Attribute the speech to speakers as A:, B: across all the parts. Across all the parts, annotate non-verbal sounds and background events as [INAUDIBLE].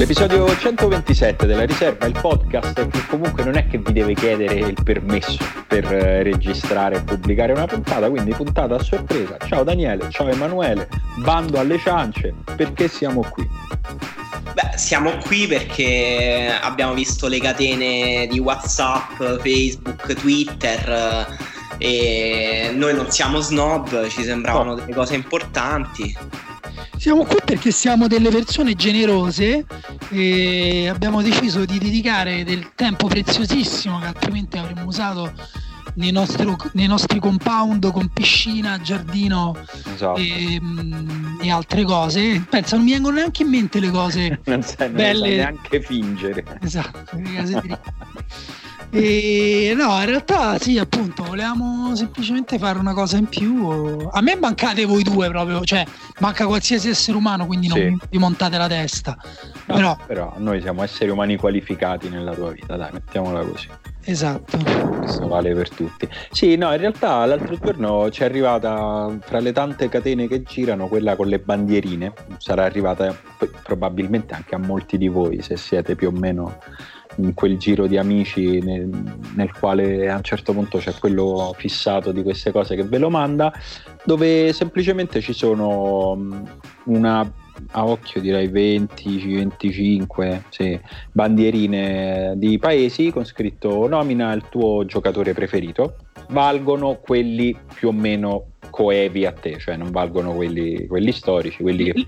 A: L'episodio 127 della riserva, il podcast che comunque non è che vi deve chiedere il permesso per eh, registrare e pubblicare una puntata, quindi puntata a sorpresa. Ciao Daniele, ciao Emanuele, bando alle ciance, perché siamo qui?
B: Beh, siamo qui perché abbiamo visto le catene di WhatsApp, Facebook, Twitter eh, e noi non siamo snob, ci sembravano delle cose importanti.
C: Siamo qui perché siamo delle persone generose e abbiamo deciso di dedicare del tempo preziosissimo che altrimenti avremmo usato nei nostri, nei nostri compound con piscina, giardino esatto. e, mm, e, altre cose. Pensa, non mi vengono neanche in mente le cose [LAUGHS] non sai, belle. Non
A: neanche fingere.
C: Esatto, le case [LAUGHS] e no, in realtà sì, appunto, volevamo semplicemente fare una cosa in più. A me mancate voi due proprio, cioè manca qualsiasi essere umano, quindi non sì. vi montate la testa.
A: No, però... però noi siamo esseri umani qualificati nella tua vita, dai, mettiamola così.
C: Esatto.
A: Questo vale per tutti. Sì, no, in realtà l'altro giorno ci è arrivata fra le tante catene che girano quella con le bandierine. Sarà arrivata probabilmente anche a molti di voi se siete più o meno quel giro di amici nel, nel, quale a un certo punto c'è quello fissato di queste cose che ve lo manda, dove semplicemente ci sono una a occhio direi 20-25 sì, bandierine di paesi con scritto nomina il tuo giocatore preferito valgono quelli più o meno coevi a te cioè non valgono quelli, quelli storici quelli che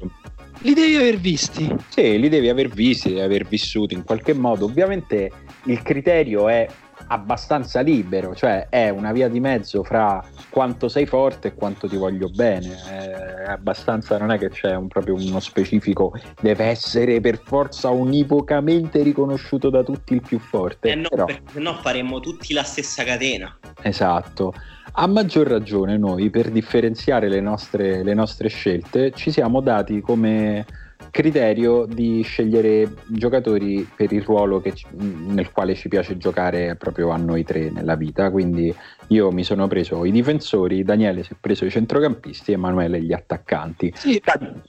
C: li devi aver visti.
A: Sì, li devi aver visti, devi aver vissuti in qualche modo. Ovviamente il criterio è abbastanza libero, cioè è una via di mezzo fra quanto sei forte e quanto ti voglio bene. È abbastanza, non è che c'è un, proprio uno specifico, deve essere per forza univocamente riconosciuto da tutti il più forte.
B: Eh no, Però... perché sennò faremmo tutti la stessa catena.
A: Esatto. A maggior ragione noi per differenziare le nostre, le nostre scelte ci siamo dati come criterio di scegliere giocatori per il ruolo che, nel quale ci piace giocare proprio a noi tre nella vita. Quindi io mi sono preso i difensori, Daniele si è preso i centrocampisti, Emanuele gli attaccanti. Sì.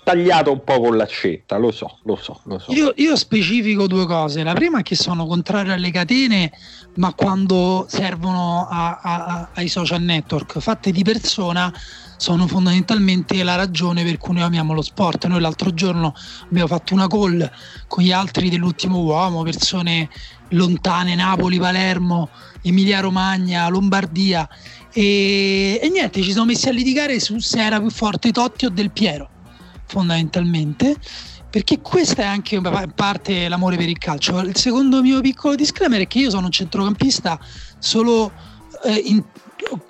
A: tagliato un po' con l'accetta, lo so, lo so, lo so.
C: Io, io specifico due cose. La prima è che sono contrario alle catene, ma quando servono a, a, ai social network fatte di persona sono fondamentalmente la ragione per cui noi amiamo lo sport. Noi l'altro giorno abbiamo fatto una call con gli altri dell'ultimo uomo, persone lontane, Napoli, Palermo, Emilia Romagna, Lombardia e, e niente, ci siamo messi a litigare su se era più forte Totti o Del Piero, fondamentalmente perché questa è anche parte l'amore per il calcio. Il secondo mio piccolo disclaimer è che io sono un centrocampista solo eh, in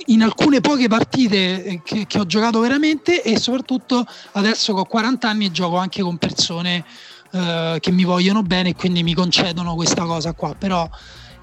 C: in alcune poche partite eh, che, che, ho giocato veramente e soprattutto adesso che ho 40 anni gioco anche con persone eh, che mi vogliono bene e quindi mi concedono questa cosa qua. Però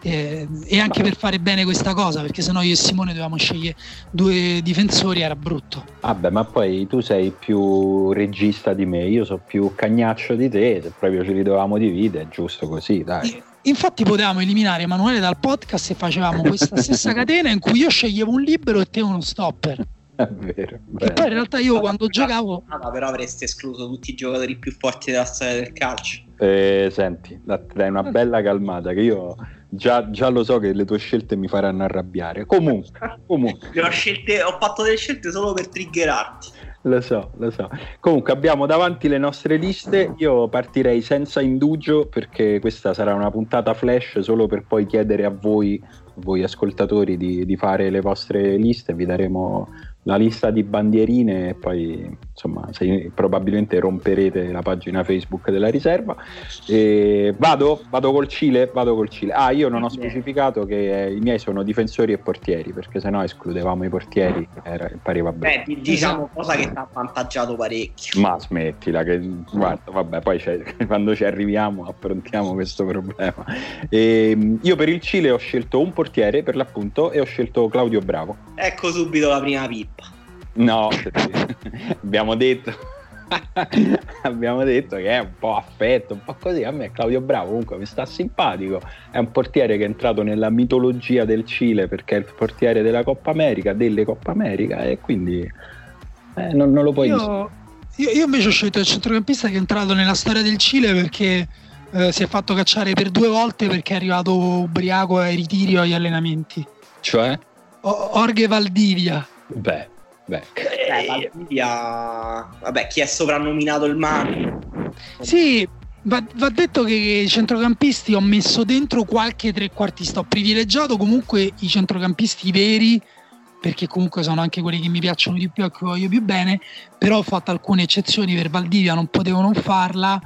C: eh, e anche per fare bene questa cosa perché sennò io e Simone dovevamo scegliere due difensori era brutto.
A: Vabbè ma poi tu sei più regista di me io sono più cagnaccio di te se proprio ce li dovevamo dividere è giusto così dai
C: Infatti potevamo eliminare Emanuele dal podcast e facevamo questa stessa catena in cui io sceglievo un libero e te uno stopper.
A: È vero.
C: E poi in realtà io quando giocavo...
B: No, però avreste escluso tutti i giocatori più forti della storia del calcio.
A: Eh, senti, dai una bella calmata che io già, già, lo so che le tue scelte mi faranno arrabbiare. Comunque, comunque.
B: ho, scelte, ho fatto delle scelte solo per triggerarti.
A: Lo so, lo so. Comunque abbiamo davanti le nostre liste. Io partirei senza indugio perché questa sarà una puntata flash solo per poi chiedere a voi, voi ascoltatori, di, di fare le vostre liste. Vi daremo la lista di bandierine e poi insomma se, probabilmente romperete la pagina Facebook della riserva. E vado, vado col Cile vado col Cile. Ah io non ho specificato che i miei sono difensori e portieri perché sennò escludevamo i portieri era, pareva
B: bene. Beh, diciamo cosa che ti ha avvantaggiato parecchio.
A: Ma smettila che guarda vabbè poi quando ci arriviamo affrontiamo questo problema. E, ehm, io per il Cile ho scelto un portiere per l'appunto e ho scelto Claudio Bravo.
B: Ecco subito la prima pippa
A: No, [LAUGHS] abbiamo detto [LAUGHS] abbiamo detto che è un po' affetto, un po' così. A me Claudio Bravo comunque mi sta simpatico. È un portiere che è entrato nella mitologia del Cile perché è il portiere della Coppa America, delle Coppa America e quindi eh, non, non, lo puoi
C: io, io, io, invece ho scelto il centrocampista che è entrato nella storia del Cile perché eh, si è fatto cacciare per due volte perché è arrivato ubriaco ai ritiri o agli allenamenti.
A: Cioè?
C: O- Orghe Valdivia.
A: Beh, beh.
B: Eh, Valdivia... Vabbè, chi è soprannominato il Manu?
C: Sì, Va, va, detto che i centrocampisti ho messo dentro qualche trequartista. Ho privilegiato comunque i centrocampisti veri, perché comunque sono anche quelli che mi piacciono di più e che voglio più bene. Però ho fatto alcune eccezioni per Valdivia, non potevo non farla.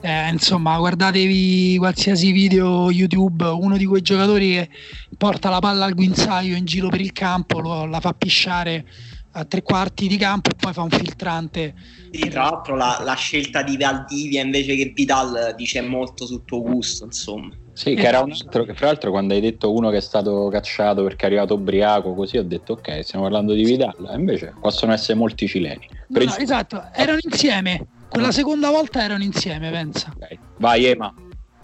C: Eh, insomma, guardatevi qualsiasi video YouTube, uno di quei giocatori che porta la palla al guinzaglio in giro per il campo, lo, la fa pisciare a tre quarti di campo e poi fa un filtrante.
B: Sì, tra l'altro la, la, scelta di Valdivia invece che Vidal dice molto sul tuo gusto, insomma.
A: Sì, che era un altro che fra l'altro quando hai detto uno che è stato cacciato perché è arrivato ubriaco così ho detto ok, stiamo parlando di Vidal, invece possono essere molti cileni.
C: No, no, esatto, erano insieme. Quella seconda volta erano insieme, pensa.
A: Okay. Vai Ema.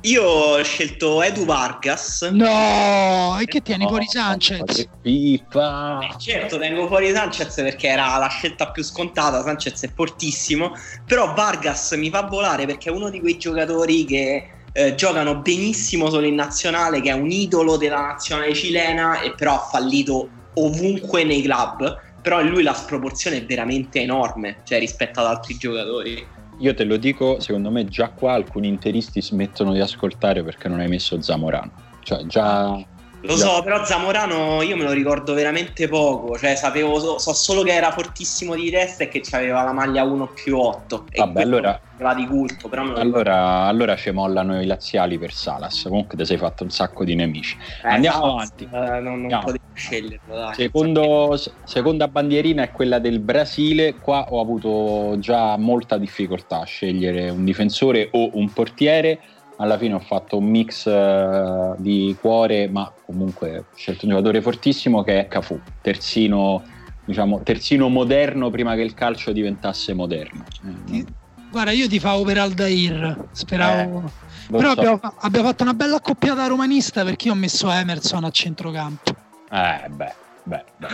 B: Io ho scelto Edu Vargas.
C: No, e che tieni no, fuori Sanchez?
A: Pipa.
B: Eh, certo, tengo fuori Sanchez perché era la scelta più scontata. Sanchez è fortissimo. Però Vargas mi fa volare perché è uno di quei giocatori che eh, giocano benissimo solo in nazionale, che è un idolo della nazionale cilena e però ha fallito ovunque nei club. Però in lui la sproporzione è veramente enorme, cioè rispetto ad altri giocatori.
A: Io te lo dico, secondo me già qua alcuni interisti smettono di ascoltare perché non hai messo Zamorano. Cioè già...
B: Lo so, però Zamorano io me lo ricordo veramente poco, cioè sapevo, so, so solo che era fortissimo di testa e che aveva la maglia 1 più 8.
A: Vabbè, allora...
B: Va di culto, però
A: allora, allora ci mollano i laziali per Salas, comunque ti sei fatto un sacco di nemici. Eh, Andiamo Salas, avanti.
B: Eh, non, non potevo sceglierlo, dai.
A: Secondo, seconda bandierina è quella del Brasile, qua ho avuto già molta difficoltà a scegliere un difensore o un portiere alla fine ho fatto un mix uh, di cuore, ma comunque ho scelto un giocatore fortissimo che è Cafu, terzino, diciamo, terzino moderno prima che il calcio diventasse moderno.
C: Eh, Guarda, io ti favo per Aldair, speravo... Eh, Però so. abbiamo, abbiamo, fatto una bella accoppiata romanista perché io ho messo Emerson a centrocampo.
A: Eh, beh, beh, beh.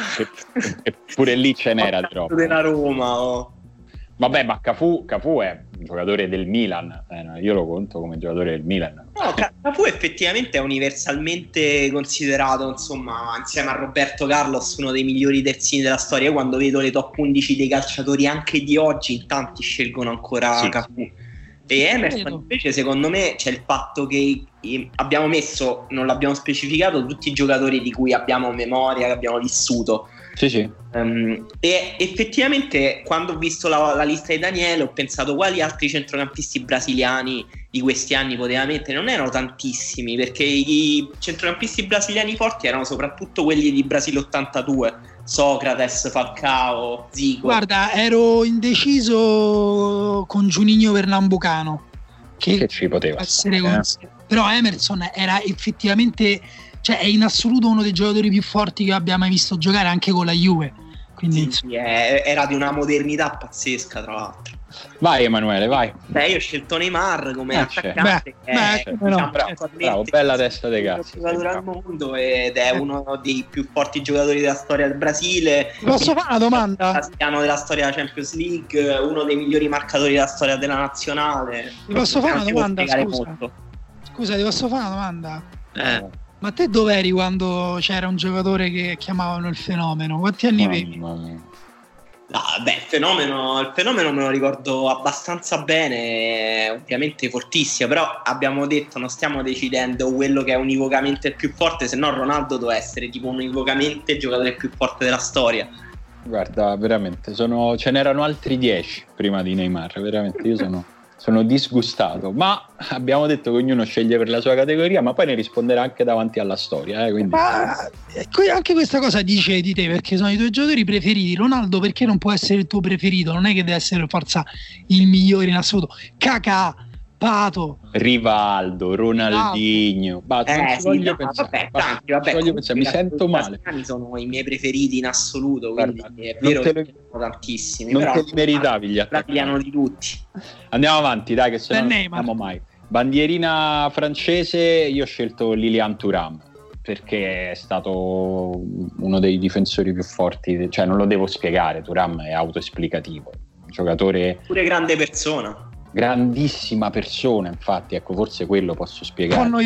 A: Eppure lì ce n'era troppo.
B: della Roma, oh.
A: Vabbè, ma Cafu, Cafu, è un giocatore del Milan, eh, io lo conto come giocatore del Milan.
B: No, Cafu effettivamente è universalmente considerato, insomma, insieme a Roberto Carlos, uno dei migliori terzini della storia. Io quando vedo le top 11 dei calciatori anche di oggi, in tanti scelgono ancora sì. Cafu. E Emerson invece secondo me c'è il fatto che abbiamo messo, non l'abbiamo specificato, tutti i giocatori di cui abbiamo memoria, che abbiamo vissuto
A: sì, sì.
B: Um, e effettivamente quando ho visto la, la, lista di Daniele ho pensato quali altri centrocampisti brasiliani di questi anni poteva mettere. Non erano tantissimi perché i centrocampisti brasiliani forti erano soprattutto quelli di Brasile 82. Socrates, Falcao, Zico.
C: Guarda, ero indeciso con Giuninho Pernambucano.
A: Che, che ci poteva essere.
C: Eh? Però Emerson era effettivamente cioè è in assoluto uno dei giocatori più forti che abbia mai visto giocare anche con la Juve. Quindi,
B: sì, sì, era di una modernità pazzesca, tra l'altro.
A: Vai Emanuele, vai.
B: Beh, io ho scelto Neymar come eh, attaccante.
C: Beh, beh,
A: è, no, bravo, bravo, bella testa dei cazzi.
B: giocatore al mondo ed è uno dei più forti giocatori della storia del Brasile.
C: Posso fare una domanda?
B: Piano della storia della Champions League, uno dei migliori marcatori della storia della nazionale.
C: Ti posso fare una domanda? Scusa. Scusa, ti posso fare una domanda?
B: Eh.
C: Ma te dov'eri quando c'era un giocatore che chiamavano il fenomeno? Quanti anni avevi?
B: Ah, beh, il fenomeno, il fenomeno me lo ricordo abbastanza bene, ovviamente fortissimo, però abbiamo detto non stiamo decidendo quello che è univocamente il più forte, se no Ronaldo doveva essere tipo univocamente il giocatore più forte della storia.
A: Guarda, veramente, sono, ce n'erano altri dieci prima di Neymar, veramente, io sono sono disgustato, ma abbiamo detto che ognuno sceglie per la sua categoria, ma poi ne risponderà anche davanti alla storia. Eh. Ma
C: eh, anche questa cosa dice di te, perché sono i tuoi giocatori preferiti. Ronaldo perché non può essere il tuo preferito? Non è che deve essere forza il migliore in assoluto. Caca Pato,
A: Rivaldo, Ronaldinho.
B: Bato, eh, sì, voglio no, pensare. Vabbè, tanti, vabbè, voglio pensare. mi sento male. sono i miei preferiti in assoluto, quindi Guarda, è vero che sono tantissimi.
A: Non te li meritavi gli
B: attaccanti. di tutti.
A: Andiamo avanti, dai, che se no non andiamo mai. Bandierina francese, io ho scelto Lilian Thuram perché è stato uno dei difensori più forti, cioè non lo devo spiegare, Turam è autoesplicativo, giocatore...
B: Pure grande persona
A: grandissima persona, infatti, ecco, forse quello posso spiegare.
C: Un po'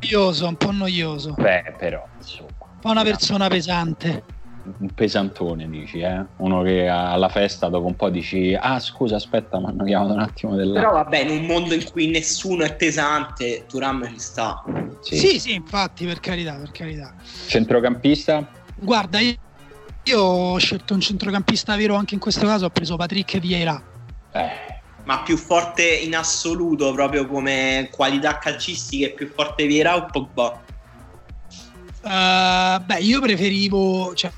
C: noioso, un po' noioso.
A: Beh, però, insomma.
C: Un po' una persona pesante
A: un pesantone, dici, eh? Uno che alla festa dopo un po' dici, ah scusa, aspetta, mi hanno chiamato un attimo della...
B: Però vabbè, in un mondo in cui nessuno è pesante, Turam ci sta.
C: Sì. sì, sì, infatti, per carità, per carità.
A: Centrocampista?
C: Guarda, io, io ho scelto un centrocampista vero anche in questo caso, ho preso Patrick Vieira.
B: Eh ma più forte in assoluto proprio come qualità calcistiche più forte Vieira o Pogba?
C: Uh, beh io preferivo cioè,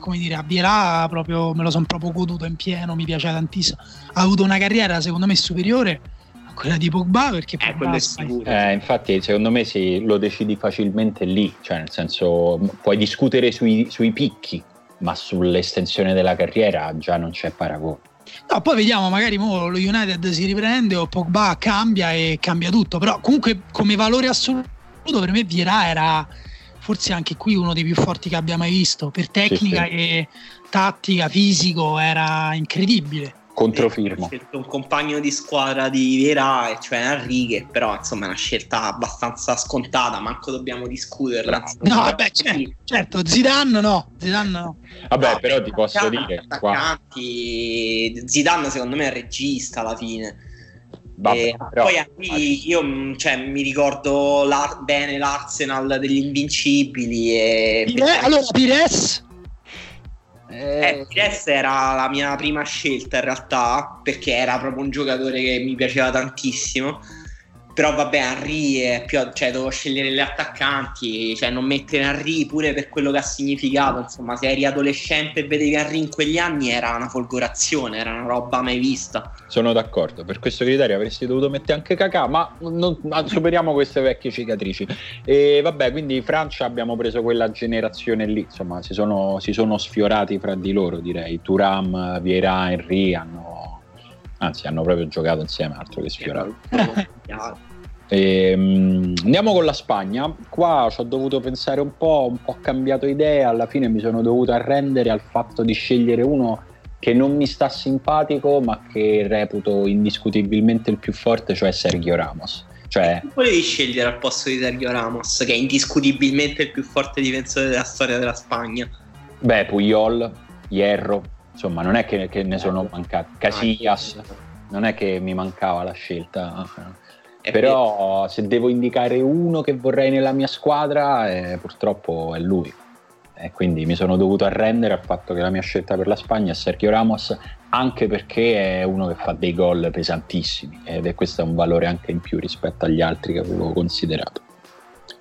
C: come dire, a Bielà proprio me lo sono proprio goduto in pieno, mi piace tantissimo. Ha avuto una carriera secondo me superiore a quella di Pogba perché
B: eh,
C: Pogba
B: è sicuro.
A: Eh, infatti secondo me sì, lo decidi facilmente lì, cioè nel senso puoi discutere sui, sui picchi, ma sull'estensione della carriera già non c'è paragone.
C: No, poi vediamo, magari lo United si riprende o Pogba cambia e cambia tutto, però comunque come valore assoluto per me Vierà era forse anche qui uno dei più forti che abbia mai visto, per tecnica sì, sì. e tattica, fisico, era incredibile.
A: Controfirmo.
B: Ho scelto un compagno di squadra di Vera, cioè Henry, che però insomma è una scelta abbastanza scontata, manco dobbiamo discuterla.
C: No, vabbè, certo, certo, Zidane no, Zidane no.
A: Vabbè, no, però ti posso dire...
B: Attaccanti, Zidane secondo me è regista alla fine Vabbè, però, poi qui io mm, cioè, mi ricordo l'ar- bene l'Arsenal degli Invincibili. E...
C: Pire- allora, Pires?
B: Eh, Pires era la mia prima scelta in realtà perché era proprio un giocatore che mi piaceva tantissimo però vabbè, Henry è più, cioè, devo scegliere gli attaccanti, cioè non mettere Henry pure per quello che ha significato. Insomma, se eri adolescente e vedevi Henry in quegli anni era una folgorazione, era una roba mai vista.
A: Sono d'accordo, per questo criterio avresti dovuto mettere anche Kakà, ma non, superiamo queste vecchie cicatrici. E vabbè, quindi Francia abbiamo preso quella generazione lì, insomma, si sono, si sono sfiorati fra di loro, direi. Turam, Vieira, Henry hanno anzi hanno proprio giocato insieme, altro che sfiorato. [LAUGHS] E, um, andiamo con la Spagna. Qua ci ho dovuto pensare un po', un po' cambiato idea. Alla fine mi sono dovuto arrendere al fatto di scegliere uno che non mi sta simpatico, ma che reputo indiscutibilmente il più forte, cioè Sergio Ramos. Cioè...
B: Volevi scegliere al posto di Sergio Ramos, che è indiscutibilmente il più forte difensore della storia della Spagna.
A: Beh, Puyol, Hierro, insomma non è che, che ne sono eh. mancati Casillas non è che mi mancava la scelta è però vero. se devo indicare uno che vorrei nella mia squadra eh, purtroppo è lui e quindi mi sono dovuto arrendere al fatto che la mia scelta per la Spagna è Sergio Ramos anche perché è uno che fa dei gol pesantissimi ed è questo è un valore anche in più rispetto agli altri che avevo considerato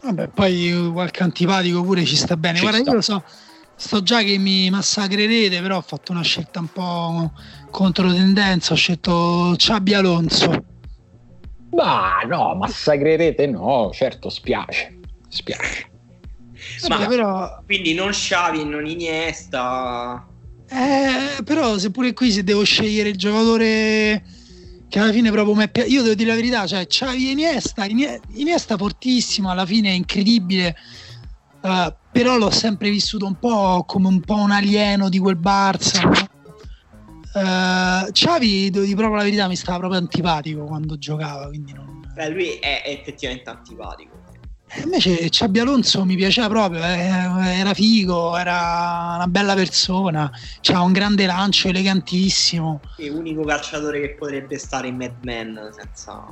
C: Vabbè, poi qualche antipatico pure ci sta bene. Ci Guarda, sta. io lo so, So già che mi massacrerete, però ho fatto una scelta un po' controtendenza, ho scelto Ciabi Alonso.
A: Ma no, massacrerete no, certo spiace, spiace.
B: Ma però... Quindi non Xavi e non Iniesta.
C: Eh, però seppure qui se devo scegliere il giocatore che alla fine proprio mi è piaciuto, io devo dire la verità, cioè Xavi e Iniesta, Iniesta fortissimo, alla fine è incredibile Uh, però l'ho sempre vissuto un po' come un po' un alieno di quel Barça. Uh, Xavi, devo dire proprio la verità, mi stava proprio antipatico quando giocava. Quindi non...
B: Beh, lui è, effettivamente antipatico.
C: E eh, invece Xabi Alonso mi piaceva proprio, eh, era figo, era una bella persona, c'ha un grande lancio, elegantissimo.
B: È l'unico calciatore che potrebbe stare in Mad Men senza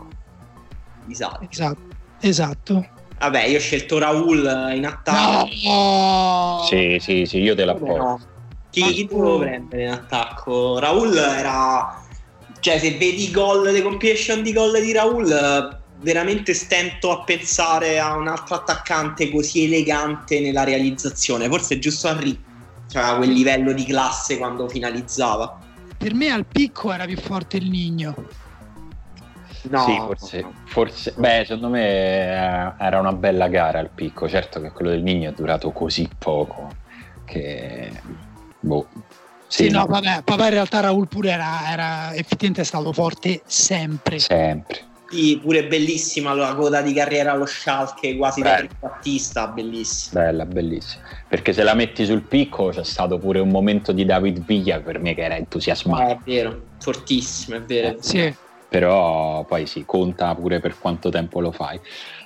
B: disagio.
C: Esatto, esatto.
B: Vabbè, io ho scelto Raul in attacco.
C: No!
A: Sì, sì, sì, io te la
B: no. Chi, chi prendere in attacco? Raul era... Cioè, se vedi i gol, le compilation di gol di Raul, veramente stento a pensare a un altro attaccante così elegante nella realizzazione. Forse è giusto Henry, cioè a quel livello di classe quando finalizzava.
C: Per me al picco era più forte il Nigno.
A: No, sì, forse, forse, beh, secondo me eh, era una bella gara al picco. Certo che quello del Nigno è durato così poco che boh.
C: Sì, sì no, vabbè, papà in realtà Raul pure era, era effettivamente stato forte sempre.
A: Sempre.
B: Sì, pure bellissima la coda di carriera allo Schalke, quasi Bella. da trequartista, bellissima.
A: Bella, bellissima. Perché se la metti sul picco c'è stato pure un momento di David Villa per me che era entusiasmato.
B: Eh, è vero, fortissimo, è vero.
C: Sì
A: però poi si conta pure per quanto tempo lo fai.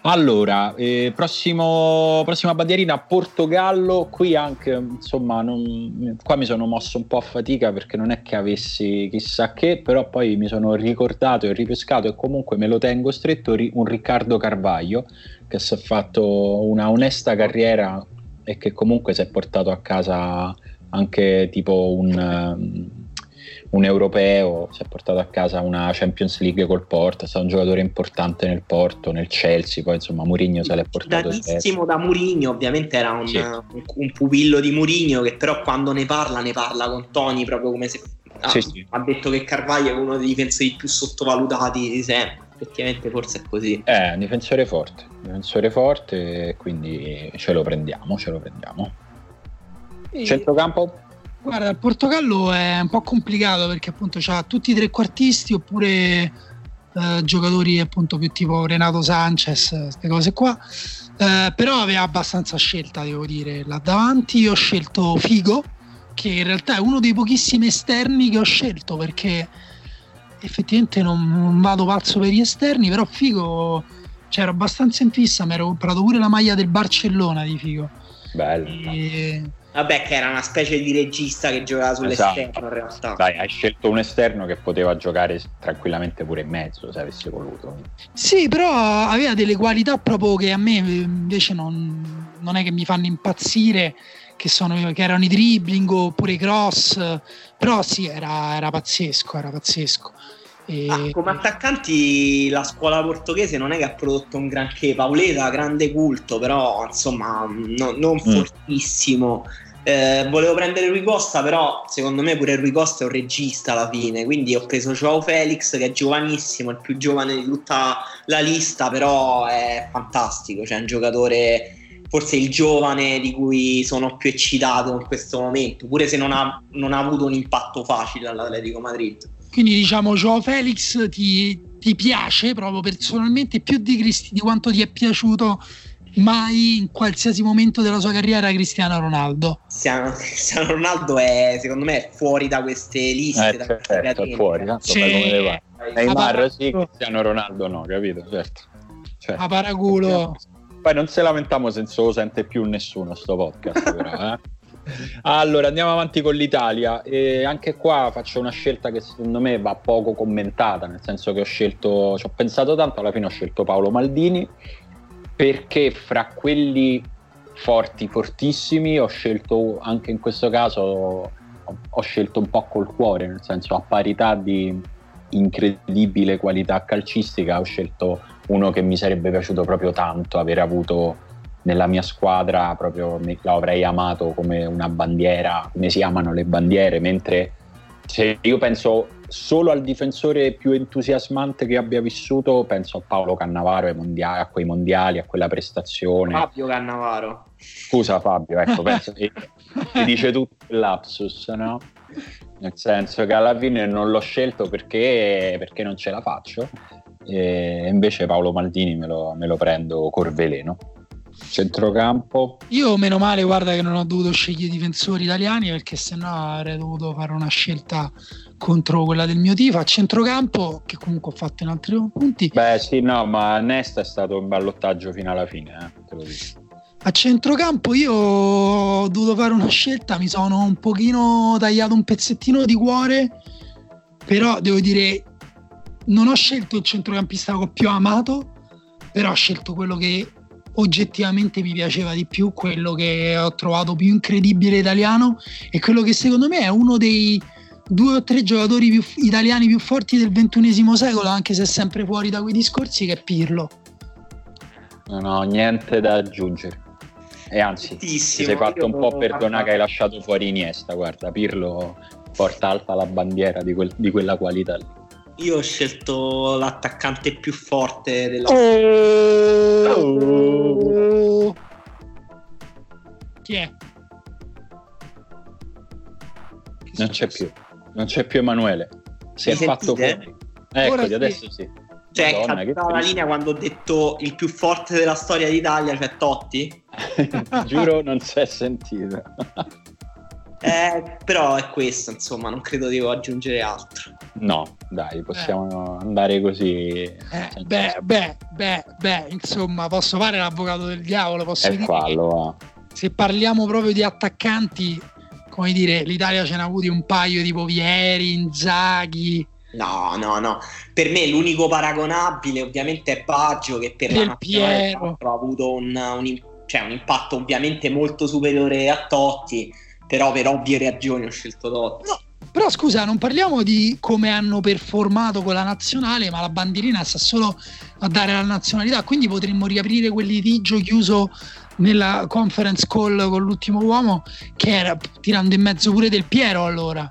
A: Allora, eh, prossimo, prossima bandierina Portogallo, qui anche insomma, non, qua mi sono mosso un po' a fatica perché non è che avessi chissà che, però poi mi sono ricordato e ripescato e comunque me lo tengo stretto un Riccardo Carvaglio che si è fatto una onesta carriera e che comunque si è portato a casa anche tipo un un europeo, si è portato a casa una Champions League col Porto, è stato un giocatore importante nel Porto, nel Chelsea, poi insomma Mourinho se l'è portato
B: Tantissimo da Mourinho, ovviamente era un, sì. un, un, pupillo di Mourinho che però quando ne parla ne parla con Tony proprio come se ah, sì, sì. ha detto che Carvaglio è uno dei difensori più sottovalutati di sempre. Effettivamente forse è così.
A: È un difensore forte, difensore forte, quindi ce lo prendiamo, ce lo prendiamo. E... Centrocampo?
C: Guarda, il Portogallo è un po' complicato perché appunto ha tutti i trequartisti oppure eh, giocatori appunto più tipo Renato Sanchez, queste cose qua. Eh, però aveva abbastanza scelta, devo dire. Là davanti io ho scelto Figo, che in realtà è uno dei pochissimi esterni che ho scelto perché effettivamente non, non vado pazzo per gli esterni, però Figo c'era abbastanza in fissa, mi ero comprato pure la maglia del Barcellona di Figo.
A: Bello. E
B: Vabbè, che era una specie di regista che giocava sull'esterno esatto. in realtà.
A: Dai, hai scelto un esterno che poteva giocare tranquillamente pure in mezzo se avesse voluto.
C: Sì, però aveva delle qualità proprio che a me invece non, non è che mi fanno impazzire, che, sono, che erano i dribbling oppure i cross, però sì, era, era pazzesco, era pazzesco.
B: E... Ah, come attaccanti la scuola portoghese non è che ha prodotto un granché, Paoleta grande culto, però insomma no, non mm. fortissimo. Eh, volevo prendere Rui Costa, però secondo me pure Rui Costa è un regista alla fine. Quindi ho preso Joao Felix, che è giovanissimo, il più giovane di tutta la lista, però è fantastico. Cioè, è un giocatore, forse il giovane di cui sono più eccitato in questo momento, pure se non ha, non ha avuto un impatto facile all'Atletico Madrid.
C: Quindi diciamo Joao Felix ti, ti piace proprio personalmente più di, Cristi, di quanto ti è piaciuto mai in qualsiasi momento della sua carriera Cristiano Ronaldo.
B: Cristiano Ronaldo è secondo me è fuori da queste liste.
A: Eh, da certo, è fuori, tanto cioè, come va. Neymar sì, Cristiano Ronaldo no, capito? Certo.
C: Cioè, a paraculo.
A: Poi non se lamentiamo se non lo sente più nessuno sto podcast però, eh? Allora andiamo avanti con l'Italia e anche qua faccio una scelta che secondo me va poco commentata, nel senso che ho scelto, ci ho pensato tanto, alla fine ho scelto Paolo Maldini perché fra quelli forti, fortissimi, ho scelto anche in questo caso, ho scelto un po' col cuore, nel senso a parità di incredibile qualità calcistica, ho scelto uno che mi sarebbe piaciuto proprio tanto aver avuto nella mia squadra, proprio l'avrei amato come una bandiera, come si amano le bandiere, mentre se io penso solo al difensore più entusiasmante che abbia vissuto, penso a Paolo Cannavaro, ai mondiali, a quei mondiali, a quella prestazione.
B: Fabio Cannavaro.
A: Scusa Fabio, ecco, [LAUGHS] penso che ti dice tutto il lapsus, no? Nel senso che alla fine non l'ho scelto perché, perché non ce la faccio, e invece Paolo Maldini me lo, me lo prendo corveleno. Centrocampo.
C: Io meno male, guarda che non ho dovuto scegliere difensori italiani perché sennò avrei dovuto fare una scelta contro quella del mio tifo. A centrocampo, che comunque ho fatto in altri punti.
A: Beh, sì, no, ma Nesta è stato un ballottaggio fino alla fine, eh, te lo dico.
C: A centrocampo io ho dovuto fare una scelta, mi sono un pochino tagliato un pezzettino di cuore, però devo dire non ho scelto il centrocampista che ho più amato, però ho scelto quello che oggettivamente mi piaceva di più, quello che ho trovato più incredibile italiano e quello che secondo me è uno dei due o tre giocatori più, italiani più forti del ventunesimo secolo, anche se è sempre fuori da quei discorsi, che è Pirlo.
A: Non ho niente da aggiungere. E anzi, ti sei fatto un po' perdonare che hai lasciato fuori Iniesta. Guarda, Pirlo porta alta la bandiera di, quel, di quella qualità lì.
B: Io ho scelto l'attaccante più forte della oh!
C: oh! Chi è?
A: non c'è più, non c'è più Emanuele. Si Mi è fatto fuori. Eccoti, adesso sì.
B: Cioè, Madonna, è la linea quando ho detto il più forte della storia d'Italia, cioè Totti. [LAUGHS]
A: Giuro, non si è sentito. [LAUGHS]
B: eh, però è questo, insomma, non credo devo aggiungere altro.
A: No, dai, possiamo eh. andare così.
C: Eh, beh, beh, beh, beh, insomma, posso fare l'avvocato del diavolo, posso
A: dire fallo,
C: se parliamo proprio di attaccanti, come dire, l'Italia ce n'ha avuti un paio tipo Vieri, Inzaghi.
B: No, no, no. Per me l'unico paragonabile ovviamente è Baggio che per
C: Del la nazionale
B: ha avuto un, un, cioè, un impatto ovviamente molto superiore a Totti, però per ovvie ragioni ho scelto Totti.
C: No, però scusa, non parliamo di come hanno performato con la nazionale, ma la bandierina sta solo a dare la nazionalità, quindi potremmo riaprire quel litigio chiuso nella conference call con l'ultimo uomo che era tirando in mezzo pure del Piero allora.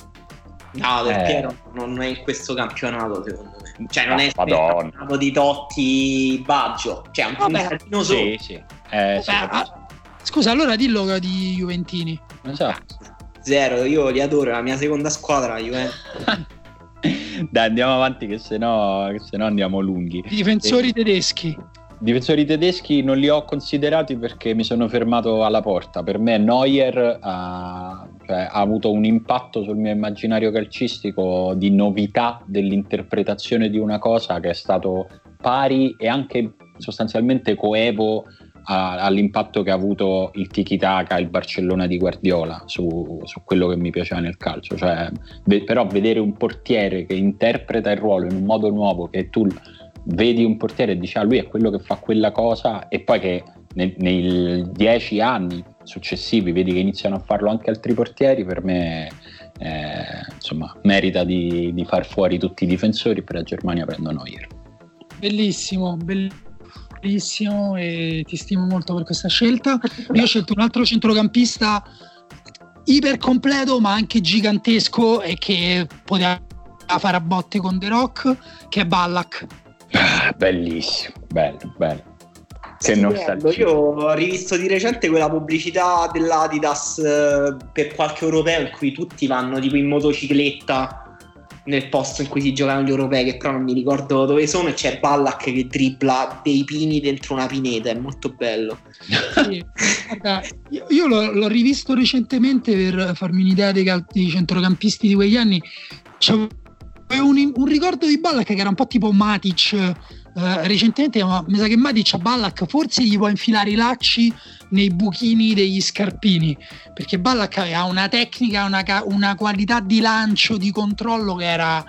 B: No, del eh. Piero non è in questo campionato secondo me. Cioè non è il campionato di Totti Baggio, cioè un puntino solo. Sì, sì.
A: Eh,
C: sì ah, scusa, allora dillo di Juventini.
B: Esatto. Zero, io li adoro, la mia seconda squadra, la Juventus. [LAUGHS]
A: Dai, andiamo avanti che se no, che se no andiamo lunghi.
C: I difensori e... tedeschi.
A: Difensori tedeschi non li ho considerati perché mi sono fermato alla porta. Per me Neuer ha, cioè, ha, avuto un impatto sul mio immaginario calcistico di novità dell'interpretazione di una cosa che è stato pari e anche sostanzialmente coevo a, all'impatto che ha avuto il Tiki Taka, il Barcellona di Guardiola su, su quello che mi piaceva nel calcio. Cioè, ve, però vedere un portiere che interpreta il ruolo in un modo nuovo, che tu vedi un portiere e dici ah lui è quello che fa quella cosa e poi che nei, dieci anni successivi vedi che iniziano a farlo anche altri portieri, per me eh, insomma, merita di, di, far fuori tutti i difensori per la Germania prendo Neuer.
C: Bellissimo, bellissimo bellissimo e ti stimo molto per questa scelta. Io ho scelto un altro centrocampista iper completo ma anche gigantesco e che poteva fare a botte con The Rock, che è Ballack.
A: Bellissimo, bello, bello.
B: Che nostalgia. Io ho rivisto di recente quella pubblicità dell'Adidas eh, per qualche europeo in cui tutti vanno tipo in motocicletta nel posto in cui si giocano gli europei, che però non mi ricordo dove sono, e c'è Ballack che dribbla dei pini dentro una pineta, è molto bello.
C: Sì, [LAUGHS] guarda, io, io l'ho, l'ho, rivisto recentemente per farmi un'idea dei, dei centrocampisti di quegli anni. C'avevo un, un ricordo di Ballack che era un po' tipo Matic eh, recentemente ma mi sa che Matic a Ballack forse gli può infilare i lacci nei buchini degli scarpini perché Ballack ha una tecnica, una, una qualità di lancio, di controllo che era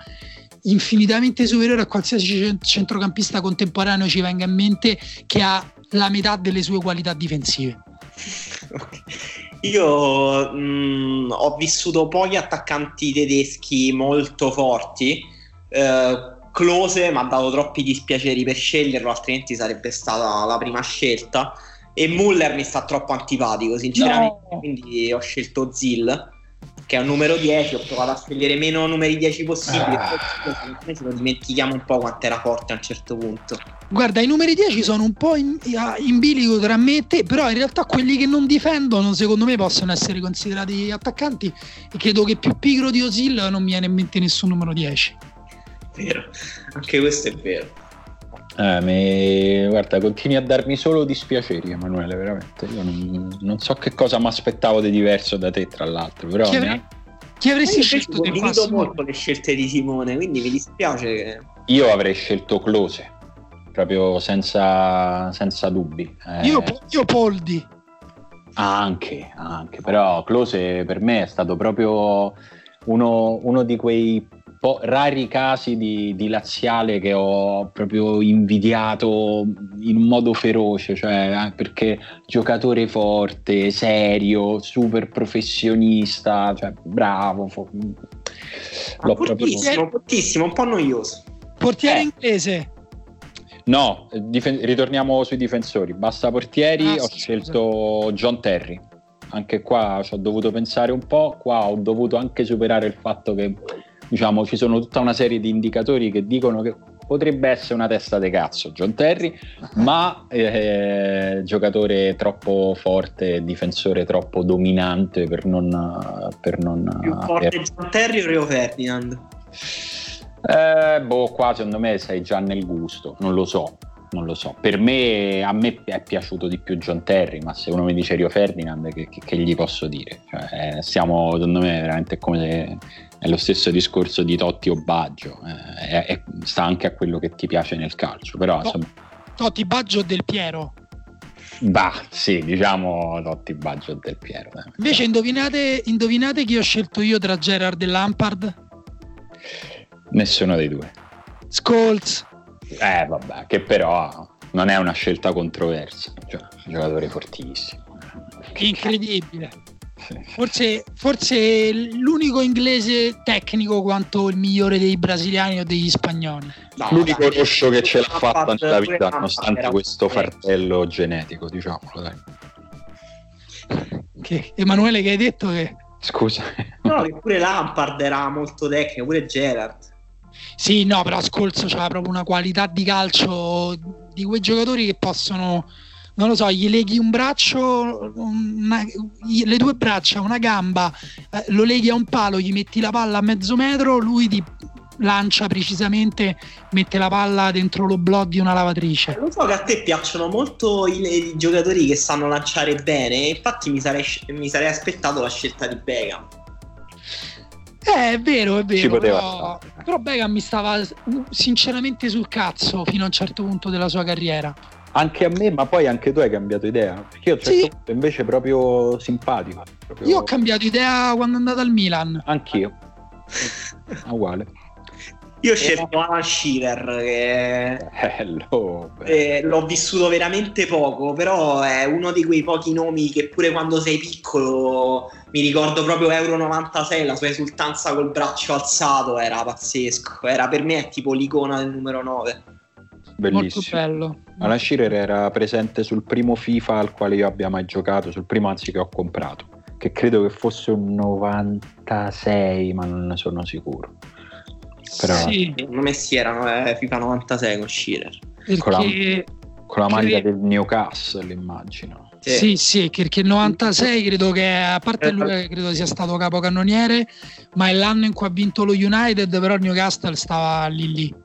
C: infinitamente superiore a qualsiasi centrocampista contemporaneo ci venga in mente che ha la metà delle sue qualità difensive. [LAUGHS]
B: Io mh, mm, ho vissuto pochi attaccanti tedeschi molto forti. Eh, Close mi ha dato troppi dispiaceri per sceglierlo, altrimenti sarebbe stata la prima scelta. E Muller mi sta troppo antipatico, sinceramente. No. Quindi ho scelto Zill, che è un numero 10. Ho provato a scegliere meno numeri 10 possibili. Ah. Ce lo dimentichiamo un po' quanto era forte a un certo punto.
C: Guarda, i numeri 10 sono un po' in, in bilico tra me e te, però in realtà quelli che non difendono, secondo me, possono essere considerati attaccanti. E credo che più pigro di Osil non mi viene in mente nessun numero 10
B: vero, anche questo è vero.
A: Eh, mi... Guarda, continui a darmi solo dispiaceri, Emanuele, veramente. Io non, non so che cosa mi aspettavo di diverso da te, tra l'altro. Però
C: chi, avrei... chi avresti scelto?
B: Condivido molto le scelte di Simone, quindi mi dispiace. Che...
A: Io avrei scelto Close, proprio senza, senza dubbi.
C: Eh... Io, io Poldi.
A: Anche, anche, però Close per me è stato proprio uno, uno di quei po- rari casi di, di, laziale che ho proprio invidiato in un modo feroce, cioè eh, perché giocatore forte, serio, super professionista, cioè bravo. Fo-
B: L'ho fortissimo, proprio... un po' noioso.
C: Portiere eh. inglese.
A: No, dif- ritorniamo sui difensori. Basta portieri, ah, ho sì, scelto scusa. John Terry. Anche qua ci ho dovuto pensare un po', qua ho dovuto anche superare il fatto che diciamo, ci sono tutta una serie di indicatori che dicono che potrebbe essere una testa di cazzo John Terry, ma eh, giocatore troppo forte, difensore troppo dominante per non... Per non
B: Più forte per... John Terry o Rio Ferdinand?
A: Eh, boh, qua secondo me sei già nel gusto, non lo so. non lo so. Per me, a me è piaciuto di più John Terry, ma se uno mi dice Rio Ferdinand, che, che, che gli posso dire? Cioè, siamo, secondo me, veramente come è lo stesso discorso di Totti o Baggio, eh, è, è, sta anche a quello che ti piace nel calcio, però
C: no, insomma... Totti, Baggio Del Piero.
A: Bah, sì, diciamo Totti, Baggio Del Piero.
C: Eh. Invece indovinate, indovinate chi ho scelto io tra Gerard e Lampard?
A: Nessuno dei due.
C: Scholes.
A: Eh, vabbè, che però non è una scelta controversa, cioè, un giocatore fortissimo.
C: Incredibile. Forse, forse l'unico inglese tecnico quanto il migliore dei brasiliani o degli spagnoli.
A: No, L'unico dai, roscio che ce l'ha fatta nella vita, nonostante questo fardello genetico, diciamolo. Dai.
C: Che, Emanuele, che hai detto che.
A: Scusa.
B: No, che pure Lampard era molto tecnico, pure Gerard.
C: Sì, no, però Scolzo c'ha proprio una qualità di calcio di quei giocatori che possono non lo so, gli leghi un braccio, una, le due braccia, una gamba, eh, lo leghi a un palo, gli metti la palla a mezzo metro, lui ti lancia precisamente, mette la palla dentro lo blog di una lavatrice.
B: Lo so che a te piacciono molto i, i giocatori che sanno lanciare bene, infatti mi sarei, mi sarei aspettato la scelta di Beckham.
C: Eh, è vero, è vero. Però, però Beckham mi stava sinceramente sul cazzo fino a un certo punto della sua carriera
A: anche a me, ma poi anche tu hai cambiato idea. Perché io a un certo sì. punto invece proprio simpatico. Proprio...
C: Io ho cambiato idea quando è andato al Milan.
A: Anch'io. [LAUGHS] Uguale.
B: Io ho scelto Alan Shearer che
A: Bello,
B: eh, l'ho vissuto veramente poco, però è uno di quei pochi nomi che pure quando sei piccolo mi ricordo proprio Euro 96, la sua esultanza col braccio alzato era pazzesco, era per me è tipo l'icona del numero 9.
A: Bellissimo. Molto bello. Alan Shearer era presente sul primo FIFA al quale io abbia mai giocato, sul primo anzi che ho comprato, che credo che fosse un 96, ma non ne sono sicuro.
B: Però... Sì, secondo me sì, erano eh, FIFA 96 con Shearer.
C: Perché...
A: Con, la, con la maglia del Newcastle, immagino.
C: Sì, sì, perché il 96 credo che, a parte lui credo sia stato capocannoniere, ma è l'anno in cui ha vinto lo United, però il Newcastle stava lì lì.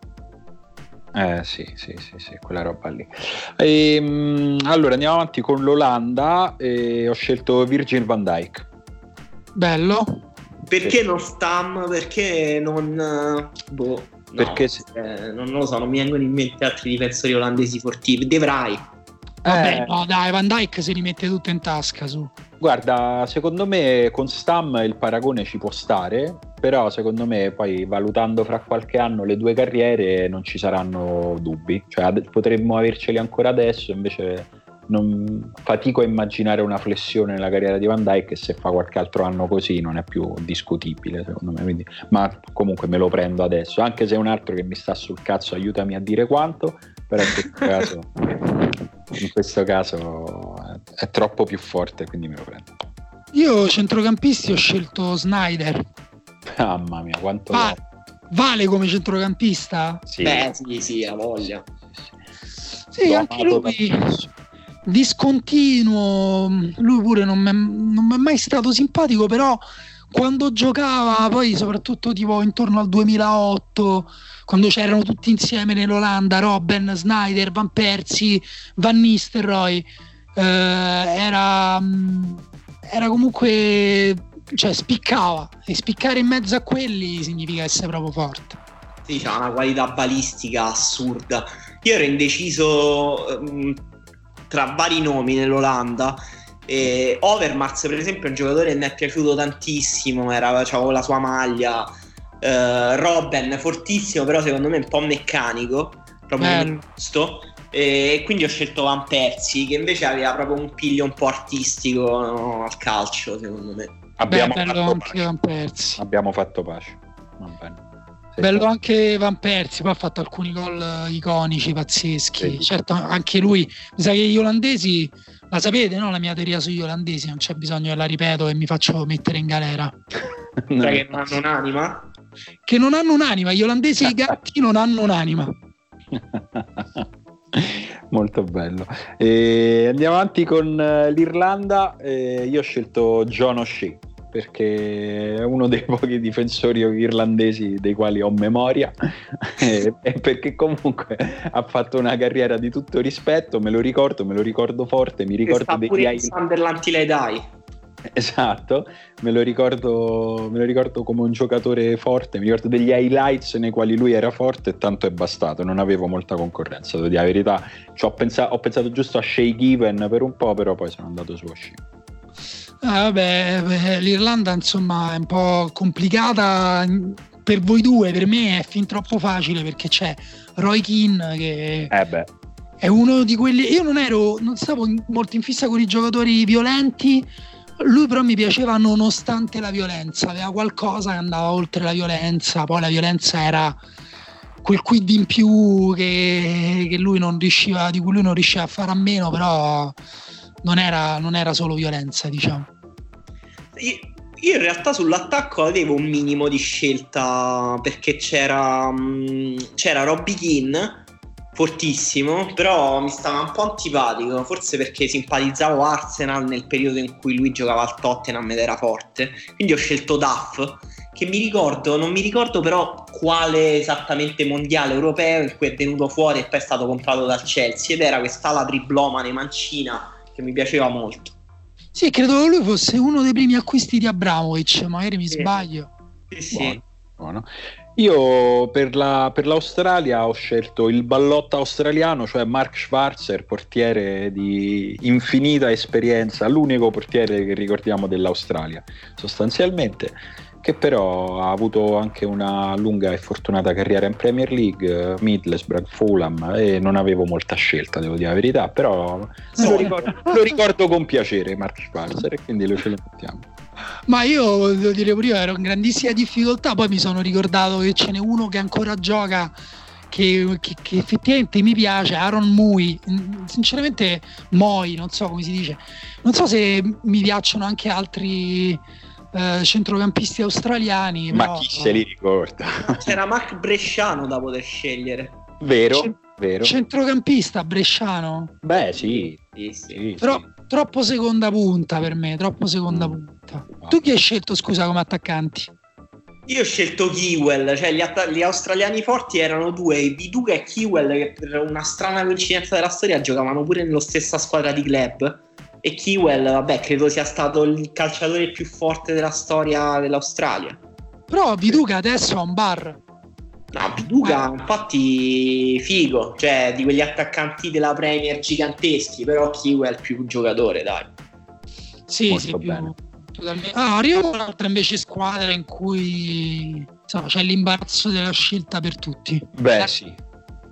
A: Eh sì, sì, sì, sì, quella roba lì. E, ehm, allora andiamo avanti con l'Olanda e ho scelto Virgil van Dijk.
C: Bello.
B: Perché non Stam? Perché non... Boh,
A: perché se...
B: eh, non lo so, non mi vengono in mente altri difensori olandesi forti. De Vrij.
C: Vabbè, eh, no, dai, Van Dyke si rimette tutto in tasca su.
A: Guarda, secondo me con Stam il paragone ci può stare, però secondo me poi valutando fra qualche anno le due carriere non ci saranno dubbi. Cioè potremmo averceli ancora adesso, invece non fatico a immaginare una flessione nella carriera di Van Dyke se fa qualche altro anno così non è più discutibile secondo me quindi, ma comunque me lo prendo adesso anche se è un altro che mi sta sul cazzo aiutami a dire quanto però in questo [LAUGHS] caso in questo caso è, troppo più forte, quindi me lo prendo.
C: Io centrocampisti ho scelto Snyder.
A: Mamma mia, quanto
C: Va- vale come centrocampista?
B: Sì. Beh, sì, sì, ha voglia.
C: Sì, sì anche lui discontinuo, lui pure non mi è mai stato simpatico, però quando giocava, poi soprattutto tipo intorno al 2008, quando c'erano tutti insieme nell'Olanda, Robben, Snyder, Van Persie, Van Nistelrooy, eh, era, mm, era comunque, cioè spiccava e spiccare in mezzo a quelli significa essere proprio forte.
B: Sì, c'ha una qualità balistica assurda. Io ero indeciso um, tra vari nomi nell'Olanda e Overmars, per esempio, è un giocatore che mi è piaciuto tantissimo. Era, avevo la sua maglia. Uh, Robben, fortissimo, però secondo me un po' meccanico. Proprio giusto. E quindi ho scelto Van Persi, che invece aveva proprio un piglio un po' artistico no, al calcio, secondo me.
C: Abbiamo Beh, fatto anche Van Persi.
A: Abbiamo fatto pace. Va bene.
C: Bello anche Van Persi, poi ha fatto alcuni gol iconici, pazzeschi. Sì. Certo, anche lui, mi sa che gli olandesi la sapete, no? La mia teoria sugli olandesi, non c'è bisogno che la ripeto e mi faccio mettere in galera.
B: no. [LAUGHS] Cioè che non hanno un'anima?
C: Che non hanno un'anima, gli olandesi [LAUGHS] e i gatti non hanno un'anima. [LAUGHS]
A: Molto bello. E andiamo avanti con eh, l'Irlanda. E io ho scelto John O'Shea. perché è uno dei pochi difensori irlandesi dei quali ho memoria [LAUGHS] e, perché comunque ha fatto una carriera di tutto rispetto, me lo ricordo, me lo ricordo forte, mi ricordo
B: dei pure in Sunderland Dai. [LAUGHS]
A: Esatto, me lo, ricordo, me lo ricordo come un giocatore forte, mi ricordo degli highlights nei quali lui era forte e tanto è bastato, non avevo molta concorrenza, devo dire la verità. Cioè, ho, pensato, ho, pensato, giusto a Shea Given per un po', però poi sono andato su Shea.
C: Ah, vabbè, beh, l'Irlanda insomma è un po' complicata per voi due, per me è fin troppo facile perché c'è Roy Keane che
A: eh
C: è uno di quelli... Io non ero, non stavo molto in fissa con i giocatori violenti, lui però mi piaceva nonostante la violenza, aveva qualcosa che andava oltre la violenza, poi la violenza era quel quid in più che, che lui non riusciva, di cui lui non riusciva a fare a meno, però non era, non era solo violenza, diciamo.
B: Io in realtà sull'attacco avevo un minimo di scelta perché c'era, mm, c'era Robby Keane fortissimo, però mi stava un po' antipatico, forse perché simpatizzavo Arsenal nel periodo in cui lui giocava al Tottenham ed era forte, quindi ho scelto Duff, che mi ricordo, non mi ricordo però quale esattamente mondiale europeo in cui è venuto fuori e poi è stato comprato dal Chelsea ed era quest'ala triblomane mancina che mi piaceva molto.
C: Sì, credo che lui fosse uno dei primi acquisti di Abramovic, magari mi sì. sbaglio.
B: Sì, sì. Buono,
A: buono. Io per, la, per, l'Australia ho scelto il ballotta australiano, cioè Mark Schwarzer, portiere di infinita esperienza, l'unico portiere che ricordiamo dell'Australia sostanzialmente, che però ha avuto anche una lunga e fortunata carriera in Premier League, Middlesbrough, Fulham e non avevo molta scelta, devo dire la verità, però lo, ricordo, lo, ricordo, con piacere Mark Schwarzer e quindi lo ce lo mettiamo.
C: Ma io devo dire pure io ero in grandissima difficoltà, poi mi sono ricordato che ce n'è uno che ancora gioca che, che, che, effettivamente mi piace, Aaron Mui, sinceramente Moi, non so come si dice, non so se mi piacciono anche altri eh, centrocampisti australiani.
A: Ma
C: però,
A: chi se li ricorda? [LAUGHS]
B: C'era Mark Bresciano da poter scegliere.
A: Vero, C- vero.
C: Centrocampista bresciano?
A: Beh sì,
B: sì, sì.
C: Però, sì troppo seconda punta per me, troppo seconda mm. punta. Tu chi hai scelto, scusa, come attaccanti?
B: Io ho scelto Kiwell, cioè gli, att- gli, australiani forti erano due, Viduka e Kiwell, che per una strana coincidenza della storia giocavano pure nella stessa squadra di club. E Kiwell, vabbè, credo sia stato il calciatore più forte della storia dell'Australia.
C: Però Viduka adesso ha un bar.
B: No, Viduca eh. infatti figo, cioè di quegli attaccanti della Premier giganteschi, però Kiwi è il più giocatore, dai.
C: Sì, Molto sì, più, totalmente. Ah, arriva un'altra invece squadra in cui insomma, c'è l'imbarazzo della scelta per tutti.
A: Beh, La, sì.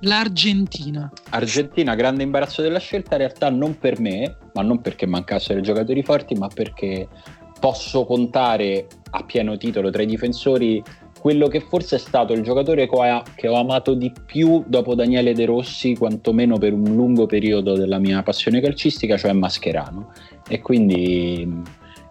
C: L'Argentina.
A: Argentina, grande imbarazzo della scelta, in realtà non per me, ma non perché mancassero i giocatori forti, ma perché posso contare a pieno titolo tra i difensori quello che forse è stato il giocatore che ho amato di più dopo Daniele De Rossi, quantomeno per un lungo periodo della mia passione calcistica, cioè Mascherano. E quindi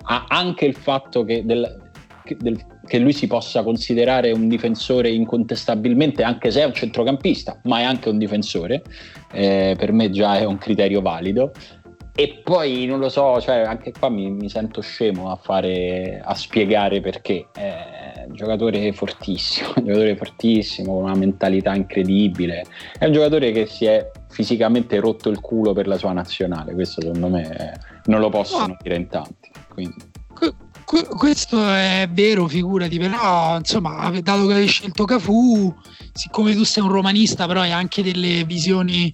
A: anche il fatto che, del, che, del, che, lui si possa considerare un difensore incontestabilmente, anche se è un centrocampista, ma è anche un difensore, eh, per me già è un criterio valido. E poi non lo so, cioè anche qua mi, mi sento scemo a, fare, a spiegare perché. È un giocatore fortissimo, [LAUGHS] un giocatore fortissimo, con una mentalità incredibile. È un giocatore che si è fisicamente rotto il culo per la sua nazionale. Questo secondo me non lo possono no. dire in tanti. Quindi.
C: Questo è vero, figurati, però insomma, dato che hai scelto Cafu, siccome tu sei un romanista, però hai anche delle visioni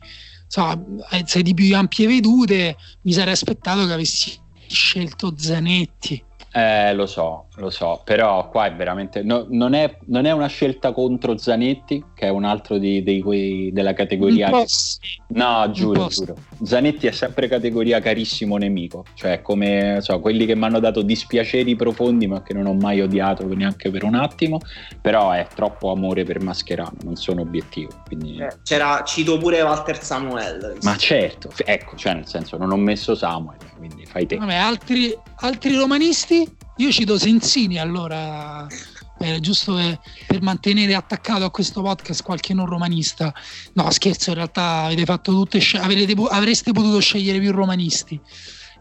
C: insomma, sei di più ampie vedute, mi sarei aspettato che avessi scelto Zanetti.
A: Eh, lo so, lo so, però qua è veramente. No, non, è, non, è, una scelta contro Zanetti, che è un altro di, dei, quei, della categoria. Che... No, giuro, giuro. Zanetti è sempre categoria carissimo nemico, cioè come so, quelli che mi hanno dato dispiaceri profondi, ma che non ho mai odiato neanche per un attimo. Però è troppo amore per Mascherano, non sono obiettivo. Quindi...
B: Eh, c'era, cito pure Walter Samuel.
A: Ma certo, ecco, cioè nel senso, non ho messo Samuel, quindi fai te.
C: Vabbè, altri, altri romanisti? Io cito Sensini allora, eh, giusto per, per, mantenere attaccato a questo podcast qualche non romanista. No, scherzo, in realtà avete fatto tutte, avrete, avreste potuto scegliere più romanisti.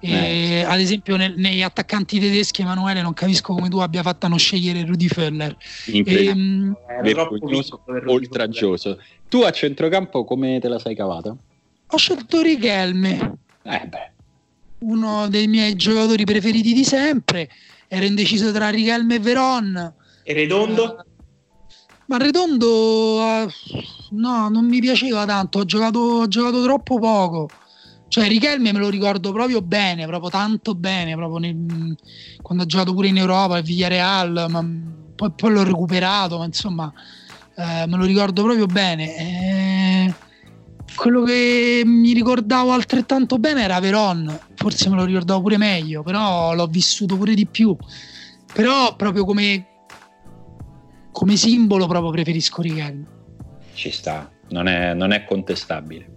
C: E, ad esempio nel, negli attaccanti tedeschi Emanuele non capisco come tu abbia fatto a non scegliere Rudy Feller
A: e, vergognoso oltraggioso tu a centrocampo come te la sei cavata?
C: ho scelto Richelme
A: eh beh.
C: Uno dei miei giocatori preferiti di sempre ero indeciso tra Richelme e Veron
B: e Redondo? Uh,
C: ma Redondo uh, no non mi piaceva tanto ho giocato, ho giocato troppo poco cioè Richelme me lo ricordo proprio bene, proprio tanto bene, proprio nel, quando ha giocato pure in Europa, al Villarreal, ma poi, poi l'ho recuperato, ma insomma eh, me lo ricordo proprio bene. Eh, quello che mi ricordavo altrettanto bene era Veron, forse me lo ricordavo pure meglio, però l'ho vissuto pure di più. Però proprio come, come simbolo proprio preferisco Richelme.
A: Ci sta, non è, non è contestabile.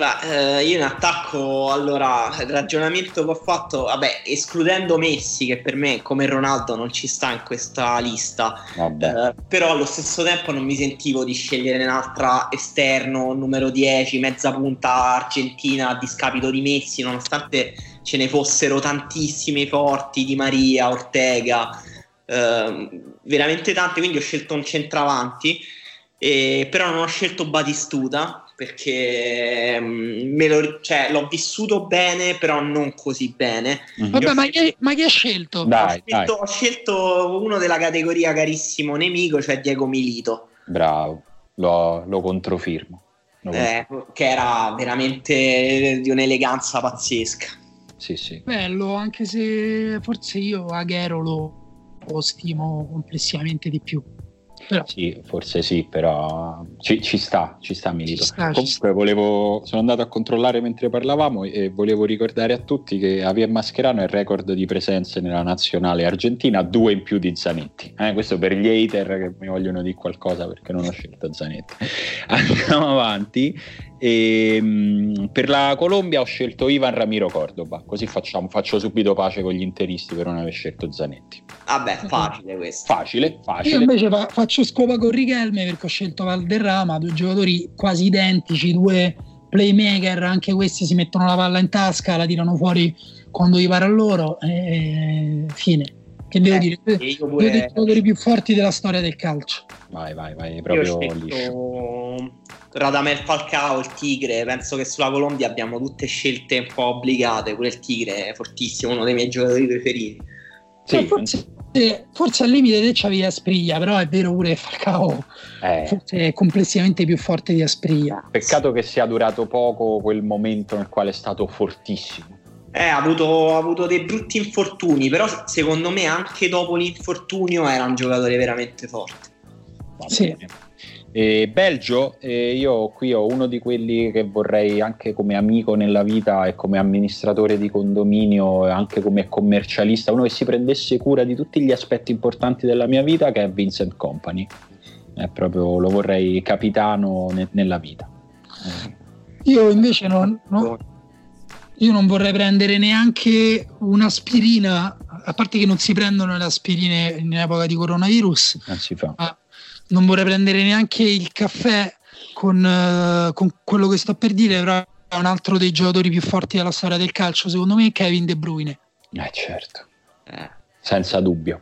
B: Beh, eh, io in attacco, allora, il ragionamento che ho fatto, vabbè, escludendo Messi, che per me come Ronaldo non ci sta in questa lista, eh, però allo stesso tempo non mi sentivo di scegliere un'altra esterno, numero 10, mezza punta argentina a discapito di Messi, nonostante ce ne fossero tantissimi forti, Di Maria, Ortega, eh, veramente tante, quindi ho scelto un centravanti, eh, però non ho scelto Batistuta perché mm, lo, cioè, l'ho vissuto bene, però non così bene.
C: Mm-hmm. Vabbè, ma, chi, ma, chi, ha scelto?
A: Dai,
B: ho, scelto ho, scelto uno della categoria carissimo nemico, cioè Diego Milito.
A: Bravo, lo, lo controfirmo.
B: Lo eh, che era veramente di un'eleganza pazzesca.
A: Sì, sì.
C: Bello, anche se forse io Aghero lo, lo stimo complessivamente di più.
A: Però. Sì, forse sì, però ci, ci sta, ci sta Milito. Ci sta, Comunque sta. Volevo, sono andato a controllare mentre parlavamo e volevo ricordare a tutti che Javier Mascherano è il record di presenze nella nazionale argentina, due in più di Zanetti. Eh, questo per gli hater che mi vogliono dire qualcosa perché non ho scelto Zanetti. [LAUGHS] Andiamo avanti. E, ehm, per la Colombia ho scelto Ivan Ramiro Cordoba, così facciamo, faccio subito pace con gli interisti per non aver scelto Zanetti.
B: Vabbè, facile questo.
A: Facile, facile.
C: Io invece fa- faccio scopa con Richelme perché ho scelto Valderrama, due giocatori quasi identici, due playmaker, anche questi si mettono la palla in tasca, la tirano fuori quando gli pare a loro. E... Fine. Che devo eh, dire? Due dei giocatori più forti della storia del calcio.
A: Vai, vai, vai, proprio liscio.
B: Radamel Falcao, il Tigre, penso che sulla Colombia abbiamo tutte scelte un po' obbligate, pure il Tigre è fortissimo, uno dei miei giocatori preferiti.
C: Sì, forse, forse, al limite te c'avevi Aspriglia, però è vero pure Falcao eh. forse è complessivamente più forte di Aspriglia.
A: Peccato che sia durato poco quel momento nel quale è stato fortissimo.
B: Eh, ha avuto, ha avuto, dei brutti infortuni, però secondo me anche dopo l'infortunio era un giocatore veramente forte.
C: Sì.
A: E Belgio, eh, io qui ho uno di quelli che vorrei anche come amico nella vita e come amministratore di condominio e anche come commercialista, uno che si prendesse cura di tutti gli aspetti importanti della mia vita, che è Vincent Company. È proprio, lo vorrei capitano ne- nella vita.
C: Io invece non, no, io non vorrei prendere neanche un'aspirina, a parte che non si prendono le aspirine in epoca di coronavirus.
A: Non si fa.
C: Ma non vorrei prendere neanche il caffè con, uh, con, quello che sto per dire, però è un altro dei giocatori più forti della storia del calcio, secondo me, è Kevin De Bruyne.
A: Eh certo, eh. senza dubbio.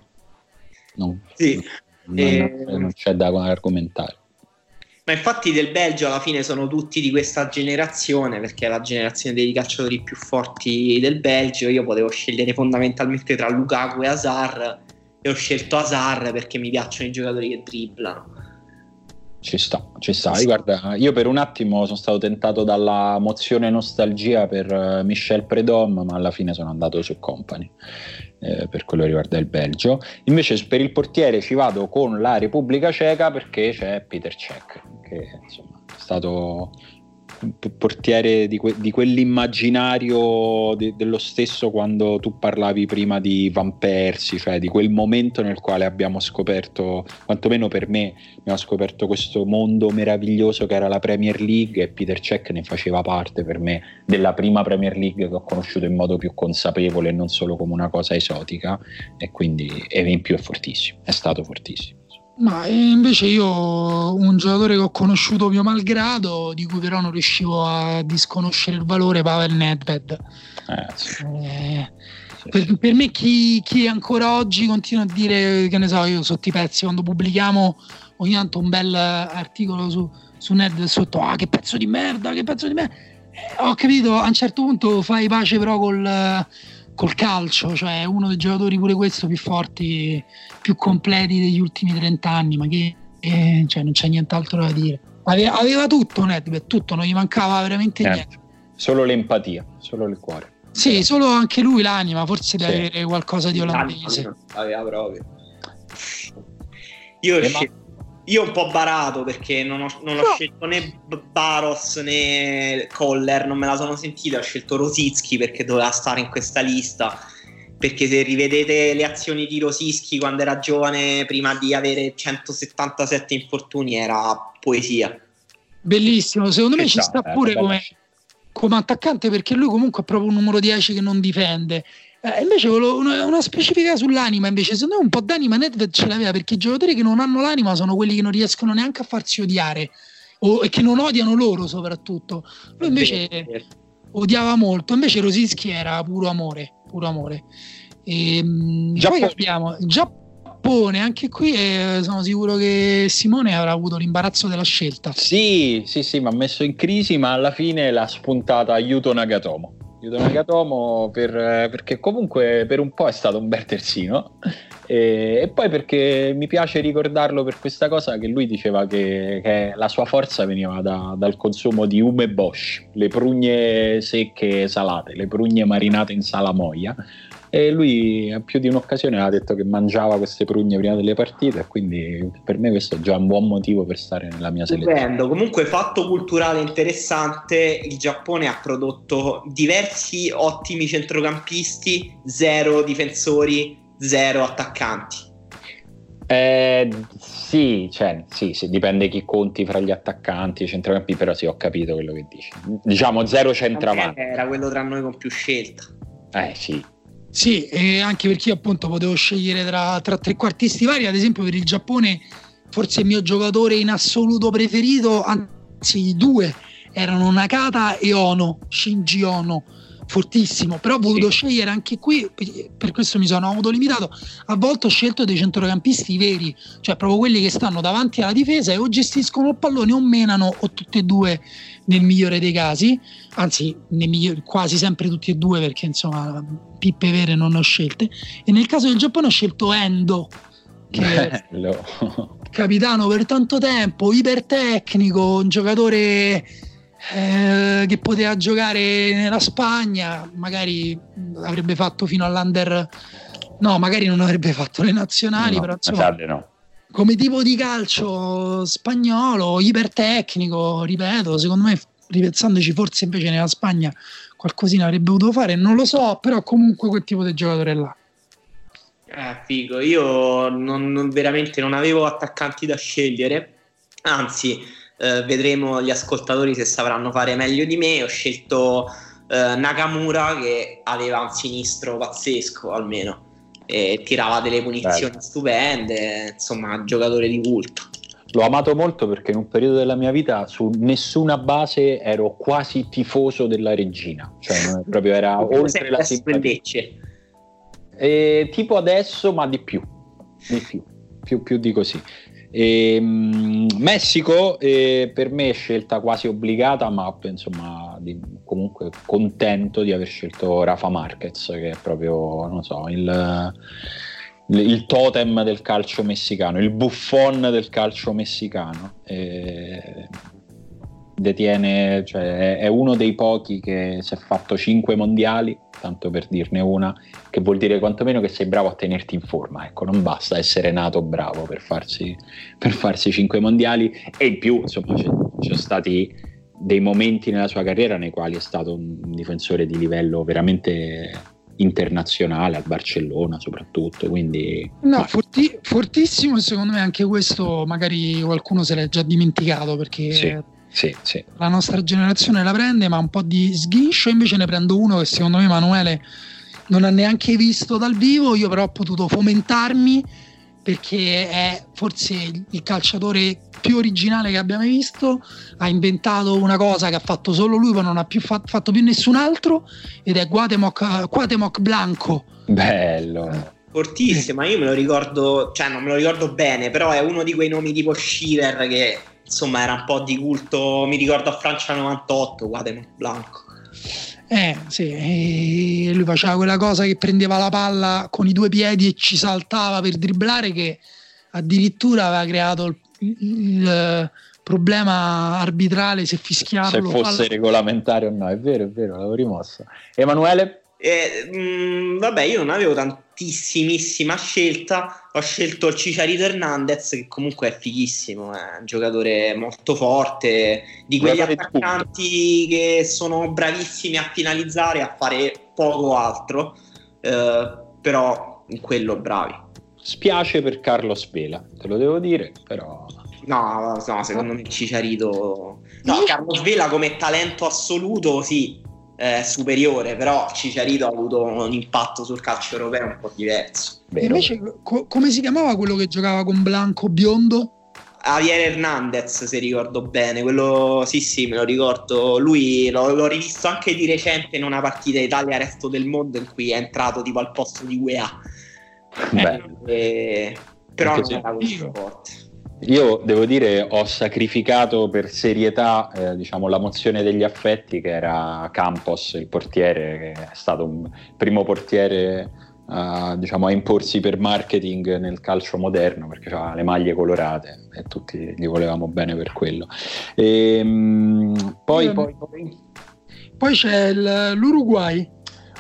B: Non, sì.
A: non, e... non c'è da argomentare.
B: Ma infatti del Belgio alla fine sono tutti di questa generazione, perché è la generazione dei calciatori più forti del Belgio. Io potevo scegliere fondamentalmente tra Lukaku e Hazard e ho scelto Asar perché mi piacciono i giocatori che dribblano.
A: Ci sta, ci sta. Io, guarda, io per un attimo sono stato tentato dalla mozione nostalgia per uh, Michel Predom, ma alla fine sono andato su Company eh, per quello che riguarda il Belgio. Invece per il portiere ci vado con la Repubblica Ceca perché c'è Peter Cech, che insomma, è stato portiere di, que- di quell'immaginario de- dello stesso quando tu parlavi prima di Van Persie, cioè di quel momento nel quale abbiamo scoperto, quantomeno per me, abbiamo scoperto questo mondo meraviglioso che era la Premier League e Peter Cech ne faceva parte per me della prima Premier League che ho conosciuto in modo più consapevole e non solo come una cosa esotica e quindi e in più è fortissimo, è stato fortissimo.
C: Ma invece io un giocatore che ho conosciuto mio malgrado, di cui però non riuscivo a disconoscere il valore, Pavel Nedved. Eh, eh, per, per, me chi, chi, ancora oggi continua a dire, che ne so, io sotto i pezzi, quando pubblichiamo ogni tanto un bel articolo su, su Ned sotto, ah che pezzo di merda, che pezzo di merda. Eh, ho capito, a un certo punto fai pace però col, col calcio, cioè uno dei giocatori pure questo più forti, più completi degli ultimi 30 anni, ma che eh, cioè, non c'è nient'altro da dire. Aveva, aveva tutto Nedved, tutto, non gli mancava veramente eh, niente.
A: Solo l'empatia, solo il cuore.
C: Sì, solo anche lui l'anima, forse deve sì. avere qualcosa di olandese.
B: Aveva proprio. Io, scel- io ho un po' barato perché non ho, non ho no. scelto né Baros né Coller, non me la sono sentita, ho scelto Rosicki perché doveva stare in questa lista perché se rivedete le azioni di Rosischi quando era giovane, prima di avere 177 infortuni, era poesia.
C: Bellissimo, secondo me ci sta pure come, come, attaccante perché lui comunque è proprio un numero 10 che non difende. Eh, invece una, una, specifica sull'anima, invece, secondo me un po' d'anima Nedved ce l'aveva perché i giocatori che non hanno l'anima sono quelli che non riescono neanche a farsi odiare o, e che non odiano loro soprattutto. Lui invece odiava molto, invece Rosischi era puro amore puro amore. E, ehm, Giappone. Poi abbiamo Giappone, anche qui eh, sono sicuro che Simone avrà avuto l'imbarazzo della scelta.
A: Sì, sì, sì, mi ha messo in crisi, ma alla fine l'ha spuntata Yuto Nagatomo. Yuto Nagatomo per, perché comunque per un po' è stato un bel terzino e, e, poi perché mi piace ricordarlo per questa cosa che lui diceva che, che la sua forza veniva da, dal consumo di ume bosch, le prugne secche salate, le prugne marinate in salamoia. E lui a più di un'occasione ha detto che mangiava queste prugne prima delle partite, quindi per me questo è già un buon motivo per stare nella mia selezione.
B: Stupendo. Comunque, fatto culturale interessante: il Giappone ha prodotto diversi ottimi centrocampisti, zero difensori, zero attaccanti.
A: Eh, sì, cioè, sì, sì, dipende chi conti fra gli attaccanti e i centrocampi, però sì, ho capito quello che dici. Diciamo zero centravanti.
B: Era quello tra noi con più scelta.
A: Eh sì.
C: Sì, e anche perché io appunto potevo scegliere tra, tra tre quartisti vari, ad esempio per il Giappone forse il mio giocatore in assoluto preferito, anzi due, erano Nakata e Ono, Shinji Ono fortissimo, però ho voluto sì. scegliere anche qui, per questo mi sono autolimitato, a volte ho scelto dei centrocampisti veri, cioè proprio quelli che stanno davanti alla difesa e o gestiscono il pallone o menano o tutti e due nel migliore dei casi, anzi migliori, quasi sempre tutti e due perché insomma pippe vere non ne ho scelte e nel caso del Giappone ho scelto Endo che è [LAUGHS] capitano per tanto tempo, ipertecnico, un giocatore eh, che poteva giocare nella Spagna, magari avrebbe fatto fino all'under, no, magari non avrebbe fatto le nazionali, no, però insomma, no. Come tipo di calcio spagnolo, ipertecnico, ripeto, secondo me ripensandoci forse invece nella Spagna qualcosina avrebbe dovuto fare, non lo so, però comunque quel tipo di giocatore là.
B: Eh, figo, io non, non, veramente non avevo attaccanti da scegliere, anzi eh, vedremo gli ascoltatori se sapranno fare meglio di me. Ho scelto eh, Nakamura che aveva un sinistro pazzesco almeno e tirava delle punizioni Bello. stupende, insomma, giocatore di culto.
A: L'ho amato molto perché in un periodo della mia vita su nessuna base ero quasi tifoso della regina, cioè [LAUGHS] proprio era oltre la simpatia. E, tipo adesso, ma di più, di più, più, più di così. E, um, Messico eh, per me è scelta quasi obbligata, ma insomma di, comunque contento di aver scelto Rafa Marquez, che è proprio, non so, il, il totem del calcio messicano, il buffon del calcio messicano. E, detiene, cioè, è uno dei pochi che si è fatto 5 mondiali, tanto per dirne una, che vuol dire quantomeno che sei bravo a tenerti in forma, ecco, non basta essere nato bravo per farsi, per farsi 5 mondiali e in più, insomma, ci sono stati dei momenti nella sua carriera nei quali è stato un difensore di livello veramente internazionale al Barcellona soprattutto quindi
C: no, forti, fortissimo secondo me anche questo magari qualcuno se l'è già dimenticato perché
A: sì sì, sì.
C: La nostra generazione la prende, ma un po' di sghinscio. Invece ne prendo uno che secondo me Emanuele non ha neanche visto dal vivo. Io però ho potuto fomentarmi perché è forse il calciatore più originale che abbiamo visto, ha inventato una cosa che ha fatto solo lui, ma non ha più fatto, fatto più nessun altro, ed è Guatemoc, Guatemoc Blanco.
A: Bello.
B: Fortissima, io me lo ricordo, cioè non me lo ricordo bene, però è uno di quei nomi tipo Shiver che insomma era un po' di culto, mi ricordo a Francia 98, Guatemoc Blanco.
C: Eh sì, lui faceva quella cosa che prendeva la palla con i due piedi e ci saltava per dribblare che addirittura aveva creato il, il problema arbitrale se fischiarlo.
A: Se fosse palla... regolamentare o no, è vero, è vero, l'avevo rimosso. Emanuele?
B: Eh, mh, mm, vabbè, io non avevo tantissimissima scelta. Ho scelto il Cicciarito Hernandez, che comunque è fighissimo, è un giocatore molto forte, di quegli attaccanti che sono bravissimi a finalizzare, a fare poco altro, eh, però in quello bravi.
A: Spiace per Carlo Spela, te lo devo dire, però...
B: No, no secondo me Cicciarito... No, Carlo Svela come talento assoluto, sì, eh, superiore, però Cicciarito ha avuto un impatto sul calcio europeo un po' diverso.
C: E invece, co- come si chiamava quello che giocava con Blanco biondo?
B: Javier Hernandez, se ricordo bene, quello sì, sì, me lo ricordo. Lui l'ho, l'ho rivisto anche di recente in una partita Italia-Resto del Mondo in cui è entrato tipo al posto di UEA. Eh, però non era così forte.
A: Io devo dire ho sacrificato per serietà eh, diciamo, la mozione degli affetti che era Campos, il portiere, che è stato un primo portiere uh, diciamo, a imporsi per marketing nel calcio moderno perché aveva le maglie colorate e tutti gli volevamo bene per quello. E, um, poi, poi, poi...
C: poi c'è l'Uruguay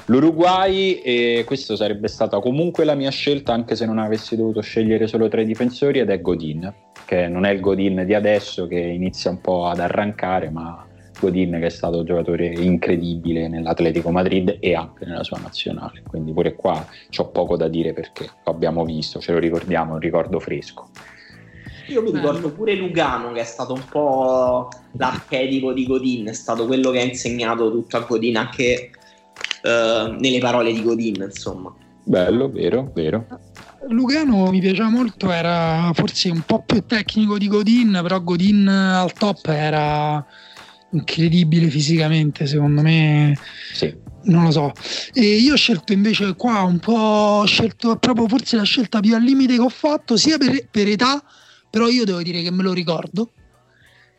A: L'Uruguay, e questa sarebbe stata comunque la mia scelta, anche se non avessi dovuto scegliere solo tra i difensori, ed è Godin, che non è il Godin di adesso che inizia un po' ad arrancare, ma Godin che è stato un giocatore incredibile nell'Atletico Madrid e anche nella sua nazionale. Quindi pure qua c'ho poco da dire perché lo abbiamo visto, ce lo ricordiamo, un ricordo fresco.
B: Io mi ricordo pure Lugano, che è stato un po' l'archetipo di Godin, è stato quello che ha insegnato tutto a Godin, anche eh, nelle parole di Godin, insomma.
A: Bello, vero, vero.
C: Lugano mi piaceva molto, era forse un po' più tecnico di Godin, però Godin al top era incredibile fisicamente, secondo me.
A: Sì.
C: Non lo so. E io ho scelto invece qua un po', ho scelto proprio forse la scelta più al limite che ho fatto, sia per, per età, però io devo dire che me lo ricordo,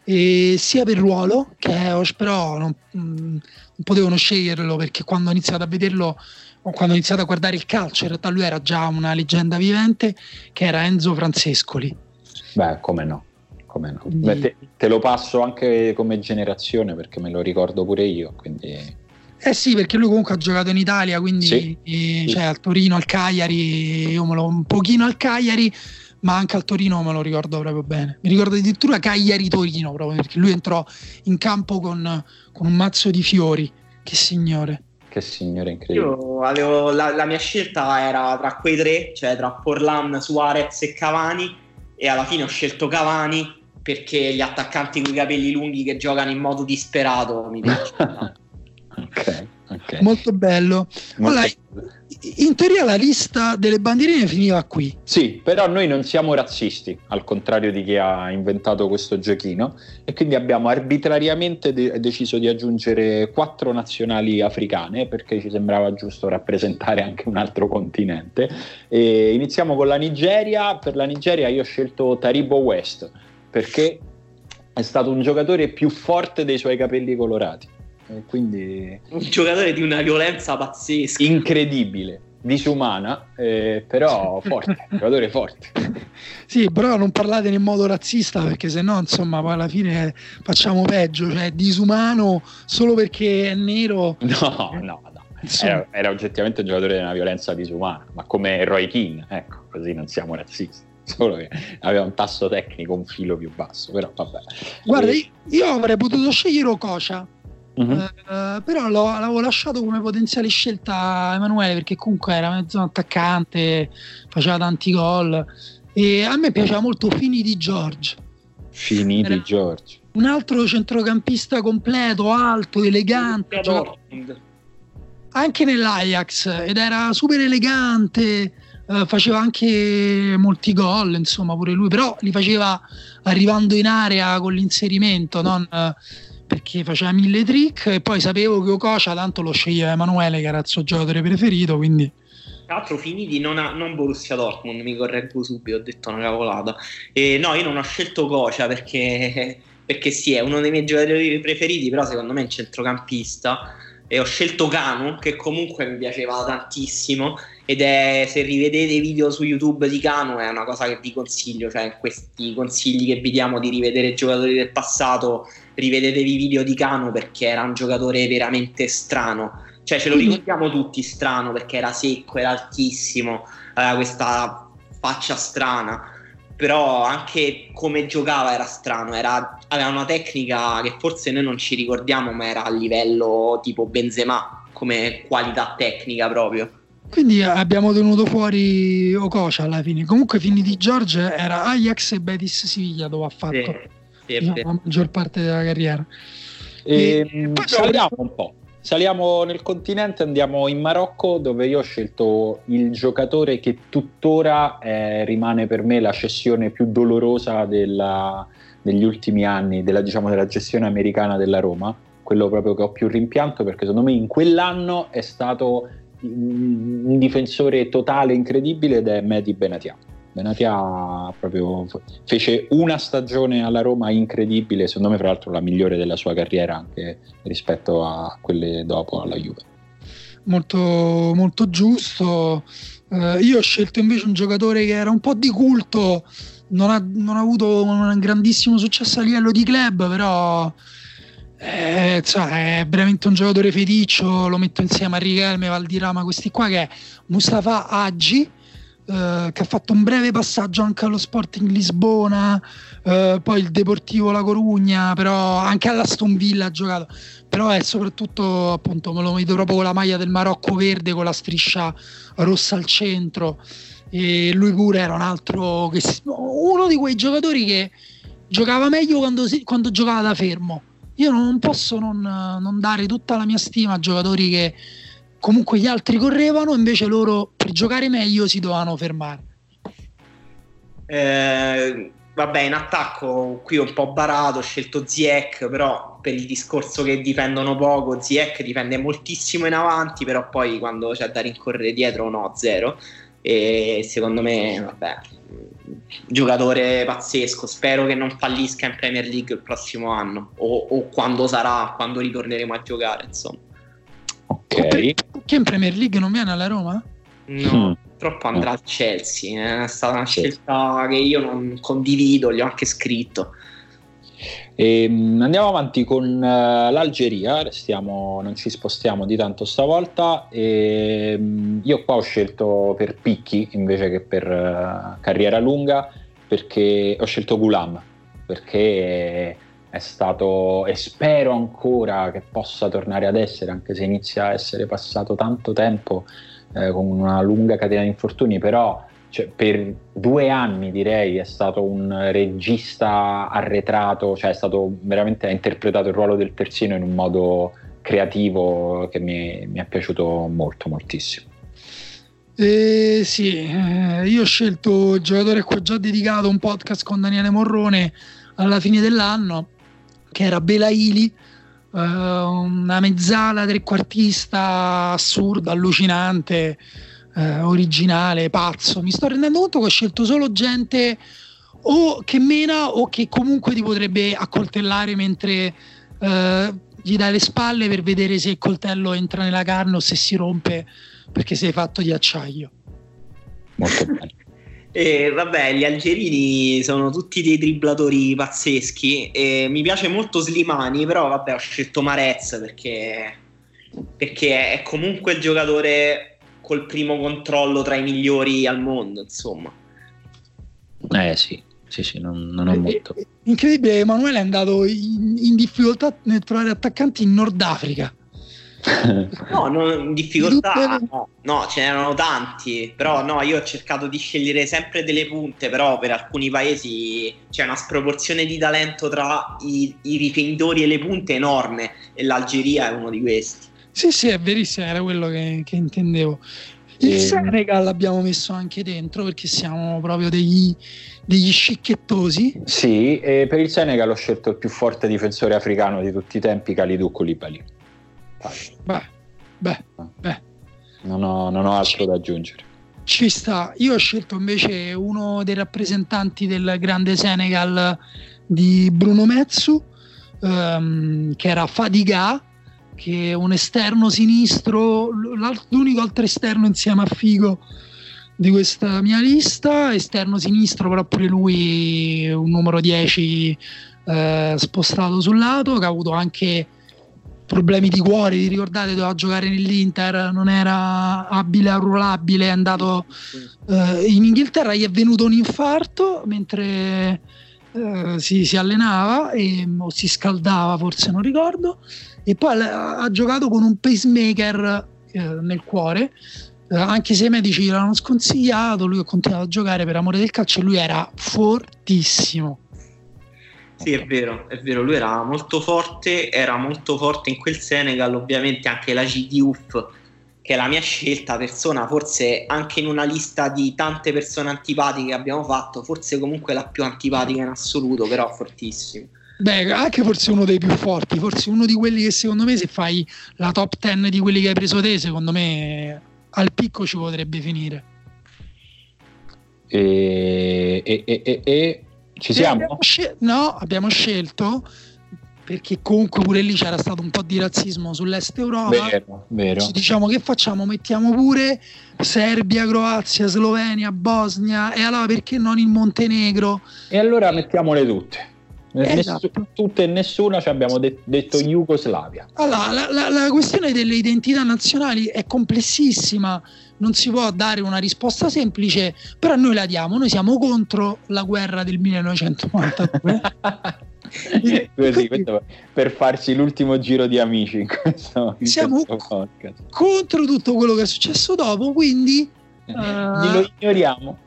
C: sia per ruolo, che però non, non potevano sceglierlo perché quando ho iniziato a vederlo quando ho iniziato a guardare il calcio, in realtà lui era già una leggenda vivente, che era Enzo Francescoli.
A: Beh, come no, come no. quindi... Beh, te, te, lo passo anche come generazione perché me lo ricordo pure io, quindi...
C: Eh sì, perché lui comunque ha giocato in Italia, quindi sì. Eh, cioè, al Torino, al Cagliari, io me lo un pochino al Cagliari, ma anche al Torino me lo ricordo proprio bene. Mi ricordo addirittura Cagliari-Torino proprio perché lui entrò in campo con, con un mazzo di fiori. Che signore.
A: Che signore incredibile.
B: Io avevo la, la, mia scelta era tra quei tre, cioè tra Porlan, Suarez e Cavani, e alla fine ho scelto Cavani perché gli attaccanti con i capelli lunghi che giocano in modo disperato mi piacciono. [LAUGHS]
A: ok, ok.
C: Molto bello. Molto allora, bello in teoria la lista delle bandierine finiva qui.
A: Sì, però noi non siamo razzisti, al contrario di chi ha inventato questo giochino, e quindi abbiamo arbitrariamente de- deciso di aggiungere quattro nazionali africane perché ci sembrava giusto rappresentare anche un altro continente. E iniziamo con la Nigeria. Per la Nigeria io ho scelto Taribo West perché è stato un giocatore più forte dei suoi capelli colorati quindi...
B: Un giocatore di una violenza pazzesca.
A: Incredibile, disumana, eh, però forte, [LAUGHS] giocatore forte.
C: Sì, però non parlate in modo razzista perché sennò insomma poi alla fine facciamo peggio, cioè disumano solo perché è nero. [LAUGHS]
A: No, no, no. Era, era, oggettivamente un giocatore di una violenza disumana, ma come Roy Keane, ecco, così non siamo razzisti solo che aveva un tasso tecnico un filo più basso, però vabbè.
C: Guarda, e... io avrei potuto scegliere Okocha, Uh-huh. Uh, però lo, l'avevo lasciato come potenziale scelta Emanuele perché comunque era mezzo attaccante, faceva tanti gol e a me piaceva molto Fini di George.
A: Fini di George.
C: Un altro centrocampista completo, alto, elegante. Anche nell'Ajax ed era super elegante, eh, faceva anche molti gol, insomma, pure lui, però li faceva arrivando in area con l'inserimento, non eh, perché faceva mille trick e poi sapevo che Okocha tanto lo sceglieva Emanuele che era il suo giocatore preferito, quindi
B: tra l'altro finiti non, a, non Borussia Dortmund, mi correggo subito, ho detto una cavolata. E no, io non ho scelto Cocia perché, [LAUGHS] perché sì, è uno dei miei giocatori preferiti, però secondo me è un centrocampista. E ho scelto Canu, che comunque mi piaceva tantissimo. Ed è, se rivedete i video su YouTube di Canu, è una cosa che vi consiglio. Cioè, questi consigli che vi diamo di rivedere giocatori del passato, rivedetevi i video di Canu perché era un giocatore veramente strano cioè ce lo ricordiamo tutti strano perché era secco, era altissimo, aveva questa faccia strana, però anche come giocava era strano, era, aveva una tecnica che forse noi non ci ricordiamo ma era a livello tipo Benzema, come qualità tecnica proprio.
C: Quindi abbiamo tenuto fuori Ococia alla fine. Comunque finiti George era Ajax e Betis Siviglia dove ha fatto sì, sì, la maggior parte della carriera.
A: E, e poi saliamo un po'. Saliamo nel continente, andiamo in Marocco dove io ho scelto il giocatore che tuttora eh, rimane per me la cessione più dolorosa della, degli ultimi anni, della, diciamo, della gestione americana della Roma, quello proprio che ho più rimpianto perché secondo me in quell'anno è stato un difensore totale incredibile ed è Mehdi Benatia. Benatia proprio fece una stagione alla Roma incredibile, secondo me fra l'altro la migliore della sua carriera anche rispetto a quelle dopo alla Juve.
C: Molto, molto giusto. Uh, io ho scelto invece un giocatore che era un po' di culto, non ha, non ha avuto un grandissimo successo a livello di club, però eh, cioè, è veramente un giocatore feticcio, lo metto insieme a Richelme, Valdirama, questi qua che è Mustafa Aggi eh, che ha fatto un breve passaggio anche allo Sporting Lisbona, eh, poi il Deportivo La Corugna, però anche all'Aston Villa ha giocato, però è soprattutto appunto me lo vedo proprio con la maglia del Marocco verde con la striscia rossa al centro e lui pure era un altro che, uno di quei giocatori che giocava meglio quando, si, quando giocava da fermo. Io non posso non, non dare tutta la mia stima a giocatori che comunque gli altri correvano, invece loro per giocare meglio si dovevano fermare.
B: Eh, vabbè, in attacco qui un po' barato, ho scelto Ziek, però per il discorso che difendono poco, Ziek difende moltissimo in avanti, però poi quando c'è da rincorrere dietro no, zero. E secondo me, vabbè, giocatore pazzesco. Spero che non fallisca in Premier League il prossimo anno o, o quando sarà, quando ritorneremo a giocare, insomma.
A: Ok.
C: Che in Premier League non viene alla Roma?
B: No, mm. purtroppo andrà al Chelsea. È stata una scelta che io non condivido, gli ho anche scritto.
A: E, ehm, andiamo avanti con uh, l'Algeria, Restiamo, non ci spostiamo di tanto stavolta. E, um, io qua ho scelto per picchi invece che per uh, carriera lunga perché ho scelto Gulam perché è stato e spero ancora che possa tornare ad essere, anche se inizia a essere passato tanto tempo eh, con una lunga catena di infortuni, però cioè, per due anni direi è stato un regista arretrato, cioè è stato veramente ha interpretato il ruolo del terzino in un modo creativo che mi, mi è piaciuto molto, moltissimo.
C: Eh, sì, eh, io ho scelto il giocatore a ho già dedicato un podcast con Daniele Morrone alla fine dell'anno che era Belaili, eh, una mezzala trequartista assurda, allucinante, eh, originale, pazzo. Mi sto rendendo conto che ho scelto solo gente o che mena o che comunque ti potrebbe accoltellare mentre eh, gli dai le spalle per vedere se il coltello entra nella carne o se si rompe perché sei fatto di acciaio.
A: Molto bene.
B: E vabbè, gli algerini sono tutti dei dribblatori pazzeschi. E mi piace molto Slimani, però vabbè, ho scelto Marez perché, perché è comunque il giocatore col primo controllo tra i migliori al mondo, insomma.
A: Eh sì, sì, sì, non, non ho molto.
C: Incredibile, Emanuele è andato in, in difficoltà nel trovare attaccanti in Nord Africa. [LAUGHS]
B: No, non in difficoltà, no, no, ce n'erano tanti, però no, io ho cercato di scegliere sempre delle punte, però per alcuni paesi c'è una sproporzione di talento tra i, i rifinitori e le punte enorme e l'Algeria è uno di questi.
C: Sì, sì, è verissimo, era quello che, che intendevo. Il e... Senegal l'abbiamo messo anche dentro perché siamo proprio degli, degli scicchettosi.
A: Sì, e per il Senegal ho scelto il più forte difensore africano di tutti i tempi, Kalidou Koulibaly.
C: Beh, beh, beh.
A: Non ho, non ho altro da aggiungere.
C: Ci sta. Io ho scelto invece uno dei rappresentanti del grande Senegal di Bruno Mezzu, um, che era Fadiga, che è un esterno sinistro, l'unico altro esterno insieme a Figo di questa mia lista, esterno sinistro, però pure lui un numero 10 eh, spostato sul lato, che ha avuto anche problemi di cuore, vi ricordate, doveva giocare nell'Inter, non era abile, arruolabile, è andato eh, in Inghilterra, gli è venuto un infarto mentre eh, si, si, allenava e, o si scaldava, forse non ricordo, e poi ha, ha giocato con un pacemaker eh, nel cuore. Eh, anche se i medici l'hanno sconsigliato, lui ha continuato a giocare per amore del calcio e lui era fortissimo
B: sì, è vero, è vero, lui era molto forte, era molto forte in quel Senegal, ovviamente anche la GDUF, che è la mia scelta, persona forse anche in una lista di tante persone antipatiche che abbiamo fatto, forse comunque la più antipatica in assoluto, però fortissimo.
C: Beh, anche forse uno dei più forti, forse uno di quelli che secondo me se fai la top 10 di quelli che hai preso te, secondo me al picco ci potrebbe finire.
A: E, e, e, e ci siamo?
C: Abbiamo scel- no, abbiamo scelto perché comunque pure lì c'era stato un po' di razzismo sull'est Europa.
A: Vero, vero.
C: Ci diciamo che facciamo? Mettiamo pure Serbia, Croazia, Slovenia, Bosnia e allora perché non il Montenegro?
A: E allora mettiamole tutte. Esatto. Nessu- tutte e nessuna ci abbiamo de- detto sì. Jugoslavia.
C: Allora, la, la, la questione delle identità nazionali è complessissima non si può dare una risposta semplice, però noi la diamo, noi siamo contro la guerra del 1992. [LAUGHS]
A: Così, per farsi l'ultimo giro di amici in questo, in
C: siamo questo contro tutto quello che è successo dopo, quindi
A: uh, lo ignoriamo.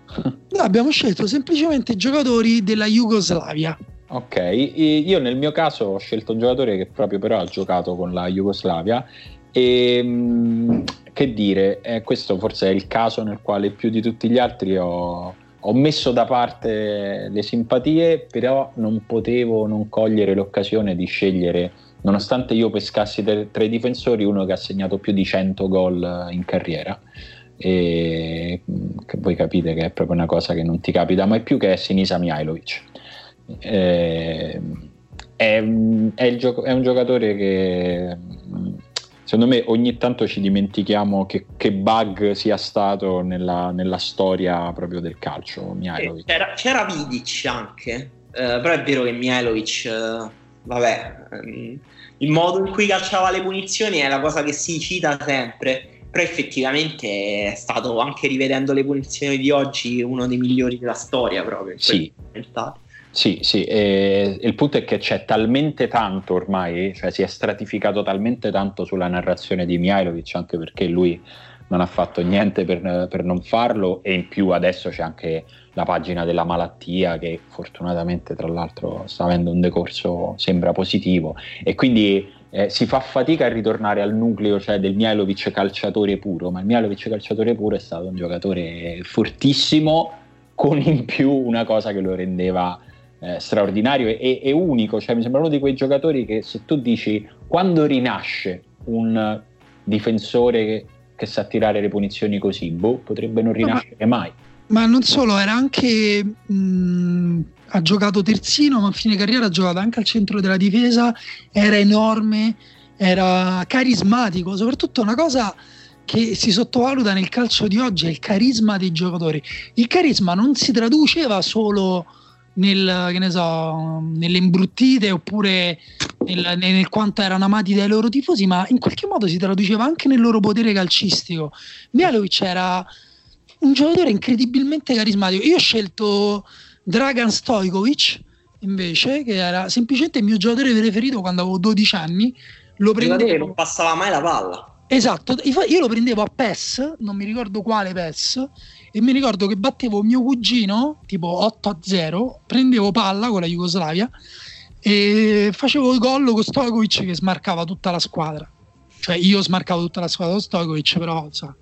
C: abbiamo scelto semplicemente giocatori della Jugoslavia.
A: Ok, io nel mio caso ho scelto un giocatore che proprio però ha giocato con la Jugoslavia e ehm, che dire, eh, questo forse è il caso nel quale più di tutti gli altri ho, ho messo da parte le simpatie, però non potevo non cogliere l'occasione di scegliere, nonostante io pescassi tra i difensori, uno che ha segnato più di 100 gol in carriera. E che voi capite che è proprio una cosa che non ti capita mai più, che è Sinisa Mihailovic. Eh, è, è, gioco- è, un giocatore che secondo me ogni tanto ci dimentichiamo che, che bug sia stato nella, nella, storia proprio del calcio.
B: Eh, c'era, c'era Vidic anche, eh, però è vero che Mihailovic, eh, vabbè, ehm, il modo in cui calciava le punizioni è la cosa che si cita sempre, però effettivamente è stato anche rivedendo le punizioni di oggi uno dei migliori della storia proprio.
A: Sì. Sì, sì, e il punto è che c'è talmente tanto ormai, cioè si è stratificato talmente tanto sulla narrazione di Mihailovic, anche perché lui non ha fatto niente per, per, non farlo e in più adesso c'è anche la pagina della malattia che fortunatamente tra l'altro sta avendo un decorso sembra positivo. E quindi eh, si fa fatica a ritornare al nucleo cioè del Mihailovic calciatore puro, ma il Mihailovic calciatore puro è stato un giocatore fortissimo con in più una cosa che lo rendeva eh, straordinario e, e, unico, cioè mi sembra uno di quei giocatori che se tu dici quando rinasce un difensore che, che sa tirare le punizioni così, boh, potrebbe non rinascere ma, mai.
C: Ma non solo, era anche mh, ha giocato terzino, ma a fine carriera ha giocato anche al centro della difesa, era enorme, era carismatico, soprattutto una cosa che si sottovaluta nel calcio di oggi è il carisma dei giocatori. Il carisma non si traduceva solo nel, so, nelle imbruttite oppure nel, nel, quanto erano amati dai loro tifosi, ma in qualche modo si traduceva anche nel loro potere calcistico. Mialovic era un giocatore incredibilmente carismatico. Io ho scelto Dragan Stojkovic invece, che era semplicemente il mio giocatore preferito quando avevo 12 anni. Lo prendevo... che
B: non passava mai la palla.
C: Esatto, io lo prendevo a PES, non mi ricordo quale PES, e mi ricordo che battevo mio cugino tipo 8 a 0 prendevo palla con la Jugoslavia e facevo il gol con Stojkovic che smarcava tutta la squadra cioè io smarcavo tutta la squadra con Stojkovic però so,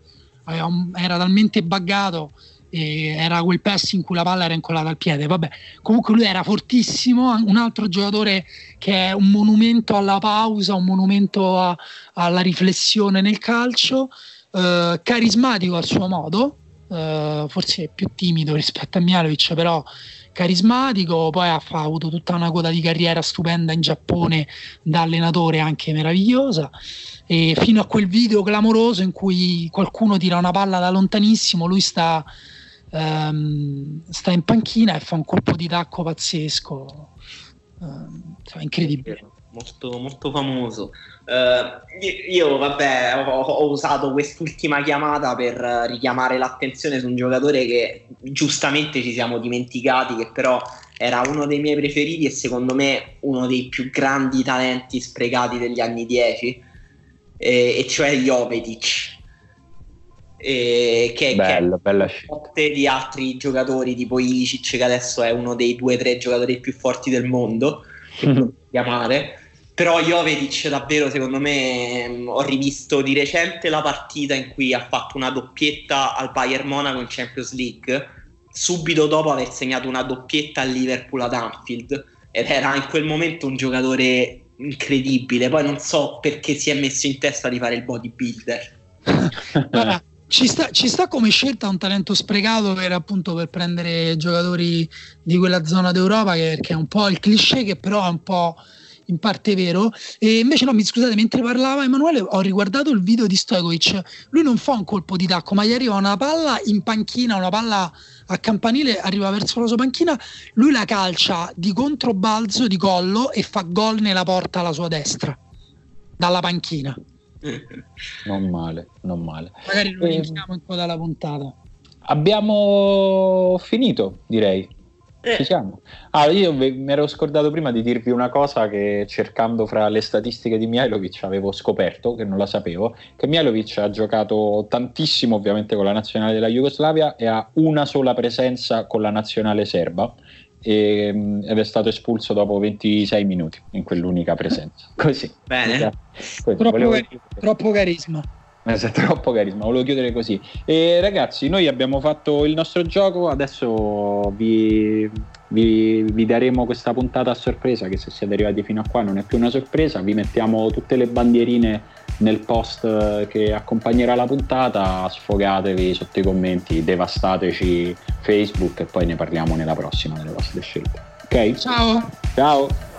C: era talmente buggato era quel PES in cui la palla era incollata al piede. Vabbè, comunque lui era fortissimo. Un altro giocatore che è un monumento alla pausa, un monumento a, alla riflessione nel calcio, eh, carismatico al suo modo, eh, forse più timido rispetto a Mialovic, però carismatico. Poi ha, ha avuto tutta una coda di carriera stupenda in Giappone da allenatore, anche meravigliosa e fino a quel video clamoroso in cui qualcuno tira una palla da lontanissimo, lui sta um, sta in panchina e fa un colpo di tacco pazzesco, um, cioè, incredibile.
B: Molto, molto famoso. Uh, io, vabbè, ho, ho, usato quest'ultima chiamata per richiamare l'attenzione su un giocatore che giustamente ci siamo dimenticati, che però era uno dei miei preferiti e secondo me uno dei più grandi talenti sprecati degli anni 10, e, e cioè Jovetic. Eh, che, Bello, che bella forte di altri giocatori tipo Ilicic che adesso è uno dei due o tre giocatori più forti del mondo [LAUGHS] chiamare però Jovetic davvero secondo me mm, ho rivisto di recente la partita in cui ha fatto una doppietta al Bayern Monaco in Champions League subito dopo aver segnato una doppietta al Liverpool ad Anfield. Ed era in quel momento un giocatore incredibile. Poi non so perché si è messo in testa di fare il bodybuilder. [LAUGHS]
C: Guarda, ci sta, ci sta, come scelta un talento sprecato per appunto per prendere giocatori di quella zona d'Europa che, che, è un po' il cliché che però è un po' in parte vero e invece no mi scusate mentre parlava Emanuele ho riguardato il video di Stojkovic lui non fa un colpo di tacco ma gli arriva una palla in panchina una palla a campanile arriva verso la sua panchina lui la calcia di controbalzo di collo e fa gol nella porta alla sua destra dalla panchina [LAUGHS]
A: non male, non male.
C: Magari lo iniziamo in coda alla puntata.
A: Abbiamo finito, direi. Eh. Ci siamo. Ah, io mi ero scordato prima di dirvi una cosa che cercando fra le statistiche di Mihailovic avevo scoperto, che non la sapevo, che Mihailovic ha giocato tantissimo ovviamente con la nazionale della Jugoslavia e ha una sola presenza con la nazionale serba e, mm, ed è stato espulso dopo 26 minuti in quell'unica presenza. [LAUGHS] Così.
B: Bene.
C: Così. Troppo, Volevo... troppo carisma.
A: È troppo carisma, volevo chiudere così. E ragazzi, noi abbiamo fatto il nostro gioco, adesso vi, vi, vi, daremo questa puntata a sorpresa, che se siete arrivati fino a qua non è più una sorpresa, vi mettiamo tutte le bandierine nel post che accompagnerà la puntata, sfogatevi sotto i commenti, devastateci Facebook e poi ne parliamo nella prossima delle vostre scelte. Ok?
C: Ciao!
A: Ciao!